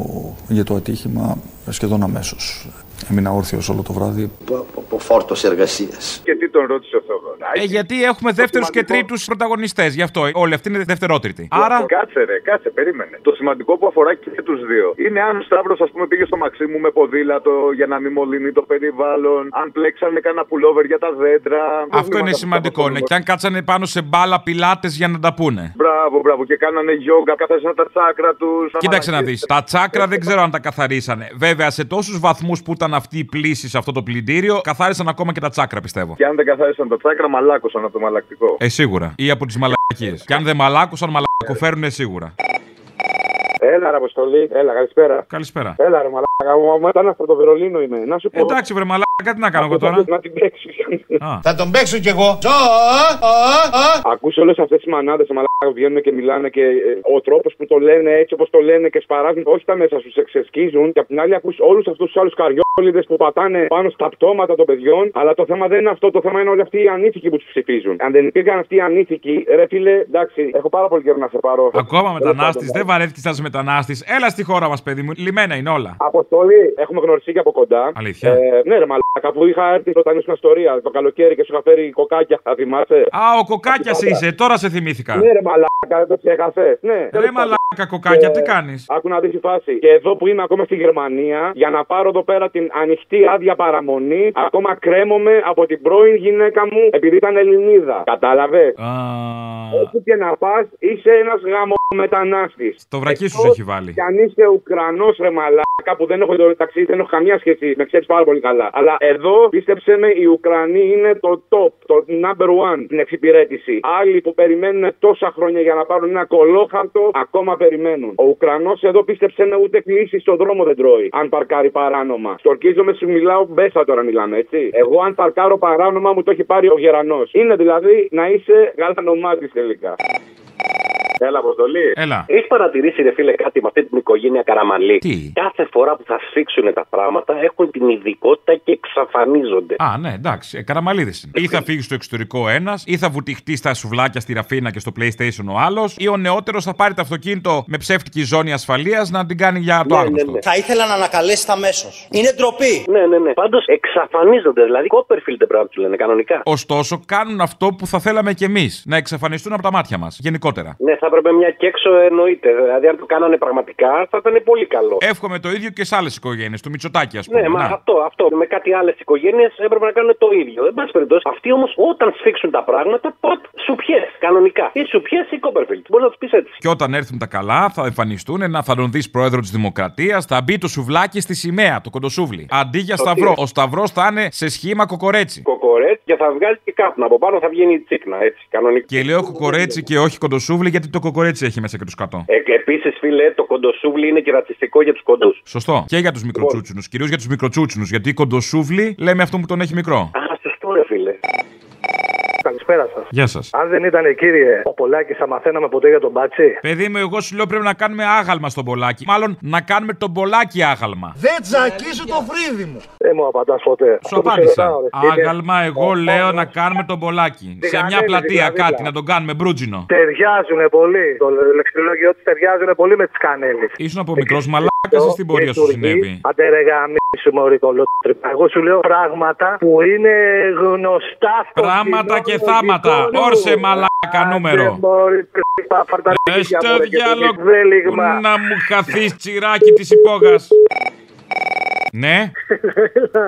για το ατύχημα σχεδόν αμέσως. Έμεινα όρθιος όλο το βράδυ. Από φόρτος εργασίας. Και τι τον ρώτησε ο Θεοδωράκη. Ε, γιατί έχουμε δεύτερους και τρίτους πρωταγωνιστές, γι' αυτό. Όλοι αυτοί είναι δευτερότριτοι. Άρα. Κάτσε, ρε, κάτσε, περίμενε. Το σημαντικό που αφορά και τους δύο είναι αν ο Σταύρος, ας πούμε, πήγε στο μαξί μου με ποδήλατο για να μην μολύνει το περιβάλλον. Αν πλέξανε κανένα πουλόβερ για τα δέντρα. Αυτό είναι σημαντικό. Ναι. Και αν κάτσανε πάνω σε μπάλα πιλάτες για να τα πούνε. Μπράβο, μπράβο. Και κάνανε γιόγκα, καθαρίσαν τα τσάκρα τους. Κοίταξε να δεις. Τα τσάκρα δεν ξέρω αν τα καθαρίσανε. Βέβαια, σε τόσους βαθμούς που ήταν αυτή η πλήση σε αυτό το πλυντήριο, καθάρισαν ακόμα και τα τσάκρα, πιστεύω. Και αν δεν καθάρισαν τα τσάκρα, μαλάκωσαν από το μαλακτικό. Ε, σίγουρα. Ή από τις μαλακίες. Και αν δεν μαλάκωσαν, μαλακοφέρουν σίγουρα. Έλα, ρε Αποστολή. Έλα, καλησπέρα. Καλησπέρα. Έλα, ρε Μαλάκα. Μα ήταν από το Βερολίνο είμαι. Να σου πω. Εντάξει, βρε μαλάκα, τι να κάνω εγώ τώρα; Να την παίξει. Θα τον παίξω κι εγώ. Ακούς όλες αυτές τις μανάδες μαλάκα που βγαίνουν και μιλάνε και ε, ο τρόπος που το λένε έτσι όπως το λένε και σπαράζουν όχι τα μέσα σου, εξεσκίζουν. Και απ' την άλλη ακούς όλους αυτούς τους άλλους καριόλιδες που πατάνε πάνω στα πτώματα των παιδιών. Αλλά το θέμα δεν είναι αυτό. Το θέμα είναι όλοι αυτοί οι ανήθικοι που τους ψηφίζουν. Αν δεν υπήρχαν αυτοί οι ανήθικοι, ρε φίλε, εντάξει, έχω πάρα πολύ καιρό να σε πάρω. Ακόμα μετανάστης, δεν βαρέθηκες σαν μετανάστης. Έλα στη χώρα μας, παιδί μου. Λιμένα είναι όλα. Αποστολή, έχουμε γνωριστεί και από κοντά. Αλήθεια; Ε, ναι, ρε μαλάκα που είχα έρθει όταν ήσουν ιστορία το καλοκαίρι και σου είχα φέρει κοκάκια, θα θυμάσαι; Α, ο κοκάκιας είσαι, τώρα σε θυμήθηκα. Ναι, ρε μαλάκα, δεν το ξέχασες. Ναι, Ρε μαλάκα κοκάκια, τι κάνεις; Άκου να δεις η φάση. Και εδώ που είμαι ακόμα στη Γερμανία, για να πάρω εδώ πέρα την ανοιχτή άδεια παραμονή, ακόμα κρέμομαι από την πρώην γυναίκα μου επειδή ήταν Ελληνίδα. Κατάλαβες; Όπου και να πας, είσαι ένας γάμο μετανάστη. Το βρακί σου σε έχει βάλει. Και αν είσαι Ουκρανός ρε μαλάκα που δεν έχω το ταξίδι, δεν έχω καμία σχέση, με ξέρεις πάρα πολύ καλά. Αλλά εδώ πίστεψε με, οι Ουκρανοί είναι το top, το number one στην εξυπηρέτηση. Άλλοι που περιμένουν τόσα χρόνια για να πάρουν ένα κολόχαρτο, ακόμα περιμένουν. Ο Ουκρανός εδώ πίστεψε με ούτε κλείσει στον δρόμο δεν τρώει. Αν παρκάρει παράνομα. Στορκίζομαι, σου μιλάω μπέσα τώρα μιλάμε, έτσι. Εγώ αν παρκάρω παράνομα μου το έχει πάρει ο γερανός. Είναι δηλαδή να είσαι γαλανομάτι τελικά. Έλα, Αποστολή. Έλα. Έχεις παρατηρήσει, ρε φίλε, κάτι με αυτή την οικογένεια Καραμαλή; Τι; Κάθε φορά που θα σφίξουν τα πράγματα έχουν την ειδικότητα και εξαφανίζονται. Α, ναι, εντάξει. Ε, Καραμαλίδε είναι. Ή θα φύγει στο εξωτερικό ένας, ή θα βουτυχτεί στα σουβλάκια στη Ραφίνα και στο PlayStation ο άλλος, ή ο νεότερος θα πάρει το αυτοκίνητο με ψεύτικη ζώνη ασφαλείας να την κάνει για το άγνωστο. Θα ήθελα να ανακαλέσει αμέσως. Είναι ντροπή. Ναι, ναι, ναι. Πάντως εξαφανίζονται. Δηλαδή, Κόπερφιλ δεν πρέπει να τους λένε κανονικά. Ωστόσο, κάνουν αυτό που θα θέλαμε κι εμείς. Να εξαφανιστούν από τα μάτια μας. Γενικότερα. Ναι, θα έπρεπε μια και έξω εννοείται. Δηλαδή, αν το κάνανε πραγματικά, θα ήταν πολύ καλό. Εύχομαι το ίδιο και σε άλλες οικογένειες, του Μητσοτάκη, ας πούμε. Ναι, μα Να. αυτό, αυτό. Με κάτι άλλες οικογένειες έπρεπε να κάνουν το ίδιο. Εν πάση περιπτώσει, αυτοί όμως όταν σφίξουν τα πράγματα, ποτ σου πιες κανονικά. Ή σου πιες ή Κόπερφιλτ. Μπορείς να τους πεις έτσι. Και όταν έρθουν τα καλά, θα εμφανιστούν, να θα τον δεις πρόεδρος της Δημοκρατίας, θα μπει το σουβλάκι στη σημαία, το κοντοσούβλι. Αντί για Το σταυρό. τι; Ο σταυρός θα είναι σε σχήμα κοκορέτσι. Κοκορέτ και θα βγάζει και κάπου. Από πάνω θα βγαίνει η τσίκνα, έτσι, κανονικά. Και λέω κοκορέτσι και όχι κοντοσούβλι, γιατί το κοκορέτσι έχει μέσα και τους κατώ. Ε, και επίσης, φίλε, το κοντοσούβλι είναι και ρατσιστικό για τους κοντούς. Σωστό. Και για τους μικροτσούτσινους. Κυρίως για τους μικροτσούτσινους. Γιατί κοντοσούβλι λέμε αυτό που τον έχει μικρό. Α, σωστό, ρε φίλε. Καλησπέρα σα. Γεια σας. Αν δεν ήταν κύριε ο Πολάκης, θα μαθαίναμε ποτέ για τον Μπάτσι; Παιδί μου, εγώ σου λέω πρέπει να κάνουμε άγαλμα στον πολλάκι. Μάλλον να κάνουμε τον πολλάκι άγαλμα. Δεν τζακίσω το φρύδι μου. Δεν μου απαντάς ποτέ. Σου απάντησα. Άγαλμα, εγώ λέω να κάνουμε τον πολλάκι. Σε μια Διγανέλη, πλατεία δίπλα. δηλαδή. κάτι, να τον κάνουμε μπρούτζινο. Ταιριάζουν πολύ. Το λεξιλόγιο του ταιριάζουν πολύ με τις κανέλες. Ήσουν από μικρός μαλάκας ή στην πορεία σου συνέβη; Αντε ρε γαμίσου μωρή κολότρυπα. Εγώ σου λέω πράγματα που είναι γνωστά στο Πράγματα κοινό και του θάματα. γειτόνου. Όρσε μαλάκα νούμερο. Άντε, μωρή τρύπα, φαρταρίκια, Έστω μωρέ, και το διάλογο βέλιγμα. να μου χαθείς τσιράκι της υπόγας. Ναι.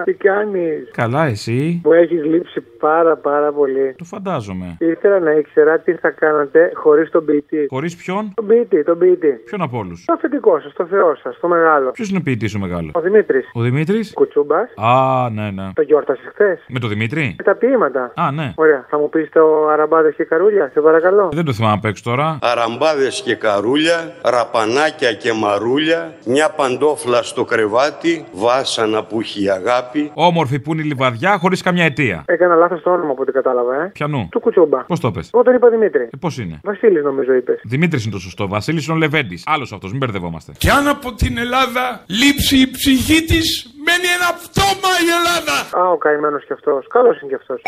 Τι κάνεις; Καλά, εσύ; Μου έχεις λείψει πάρα πάρα πολύ. Το φαντάζομαι. Ήθελα να ήξερα τι θα κάνατε χωρίς τον ποιητή. Χωρίς ποιον; Τον ποιητή, τον ποιητή. Ποιον από όλους; Το αφεντικό σας, το θεό σας, το μεγάλο. Ποιος είναι ο ποιητής ο μεγάλος; Ο Δημήτρης. Ο Δημήτρης; Κουτσούμπας. Α, ναι, ναι. Το γιόρτασες χθες; Με το Δημήτρη; Με τα ποίηματα; Α, ναι. Ωραία. Θα μου πεις το αραμπάδες και καρούλια, σε παρακαλώ. Δεν το θυμάμαι απ' έξω τώρα. Αραμπάδες και καρούλια, ραπανάκια και μαρούλια, μια παντόφλα στο κρεβάτι, βάσανα που έχει η αγάπη. Όμορφη που είναι η λιβαδιά χωρίς καμιά αιτία. Έκανα λάθος το όνομα από ό,τι κατάλαβα, ε. Πιανού. Του κουτσούμπα. Πώς το πες; Εγώ τον είπα Δημήτρη. Ε, πώς είναι; Βασίλης νομίζω είπες. Δημήτρης είναι το σωστό. Βασίλης είναι ο Λεβέντης. Άλλος αυτός, μην μπερδευόμαστε. Και αν από την Ελλάδα λείψει η ψυχή της, μένει ένα πτώμα η Ελλάδα. Α, ο καημένος κι αυτός. Καλός είναι κι αυτός.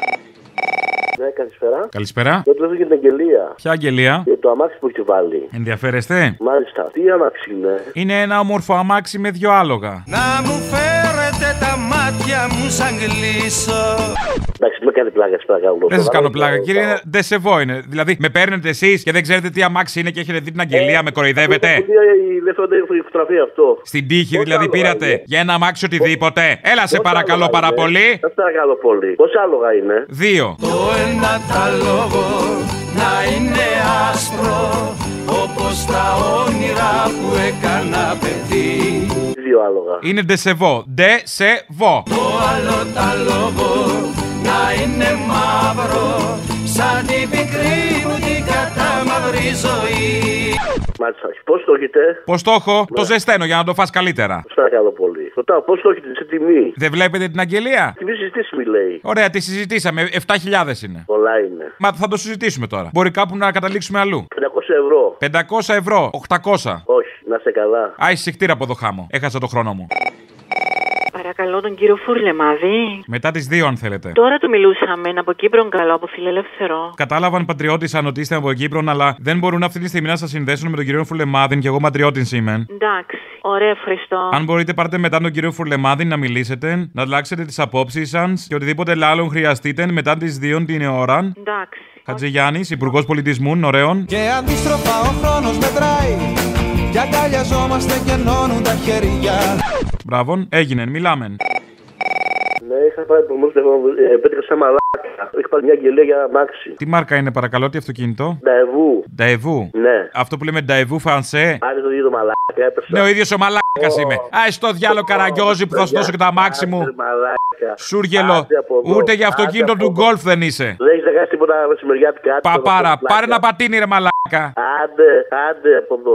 Ναι, καλησπέρα. Καλησπέρα. Δεν το για την αγγελία. Ποια αγγελία. Για το αμάξι που έχει βάλει. Ενδιαφέρεστε. Μάλιστα. Τι αμάξι είναι. Είναι ένα όμορφο αμάξι με δυο άλογα. Να μου φέρετε τα μάτια μου σαν κλείσω Εντάξει, με κάνει πλάκα, σα παρακαλώ. Δεν σα κάνω πλάκα, κύριε. είναι Ντεσεβό είναι. Δηλαδή, με παίρνετε εσεί και δεν ξέρετε τι αμάξι είναι και έχετε δει την αγγελία, με κοροϊδεύετε. Δεν φαίνεται η φωτογραφία αυτό. Στην τύχη δηλαδή πήρατε για ένα αμάξι οτιδήποτε. Έλα σε παρακαλώ πάρα πολύ. Σα παρακαλώ πολύ. Πόσα άλογα είναι. Δύο. Το ένα τα λόγο να είναι άσπρο όπως τα όνειρα που έκανα παιδί Δύο άλογα. Είναι ντεσεβό. Ντεσεβό. Το άλλο τα λόγο να είναι μαύρο σαν την πικρή μου την κατά μαύρη ζωή Μάλιστα. Πώς το έχετε, Πώς το έχω, το ζεσταίνω για να το φας καλύτερα. Σα παρακαλώ πολύ. Ρωτάω, πώς το έχετε σε τιμή; Δεν βλέπετε την αγγελία; Τιμή συζητήσιμη λέει. Ωραία, τη συζητήσαμε. 7.000 είναι. Πολλά είναι. Μα θα το συζητήσουμε τώρα. Μπορεί κάπου να καταλήξουμε αλλού. 500 ευρώ. 500 ευρώ, 800. Όχι, να σε καλά. Α, εισηχτήρα από το χάμο. Έχασα το χρόνο μου. Παρακαλώ τον κύριο Φουρλεμάδη. Μετά τις δύο, αν θέλετε. Τώρα του μιλούσαμε από Κύπρο καλό, από φιλελεύθερο. Κατάλαβαν πατριώτης αν ότι είστε από Κύπρο, αλλά δεν μπορούν αυτή τη στιγμή να σας συνδέσουν με τον κύριο Φουρλεμάδιν και εγώ πατριώτης είμαι. Εντάξει. Ωραία, ευχαριστώ. Αν μπορείτε, πάρτε μετά τον κύριο Φουρλεμάδιν να μιλήσετε, να αλλάξετε τις απόψεις σας και οτιδήποτε άλλο χρειαστείτε μετά τις δύο την ώρα. Εντάξει. Χατζηγιάννης, Υπουργός Πολιτισμού, ωραίων. Και αντίστροφα ο χρόνος μετράει Κι αγκαλιαζόμαστε και ενώνουν τα χέρια Μπράβο, έγινε, μιλάμε. Ναι, είχα πάρει το μόνο τηλέφωνο, ε, πέτυχα σαν μαλάκα. Είχα πάρει μια αγγελία για αμάξι. Τι μάρκα είναι, παρακαλώ, τι αυτοκίνητο; Νταεβού. Νταεβού. Ναι. Αυτό που λέμε Νταεβού Φανσέ. Άρε το ίδιο μαλάκα, έπεσα. Ναι, ο ίδιος ο μαλάκας είμαι. Α, στο διάλο καραγκιόζη που θα σου δώσω και το αμάξι μου. Μαλάκα. Σούργελο. Άντε από εδώ. Ούτε για αυτοκίνητο Άντε του από εδώ. γκολφ δεν είσαι. Δεν έχεις κάνεις τίποτα μεσημεριάτικα. άντε από Παπάρα, εδώ, πάρε πλάκα. ένα πατίνι ρε μαλάκα. Άντε, άντε από εδώ.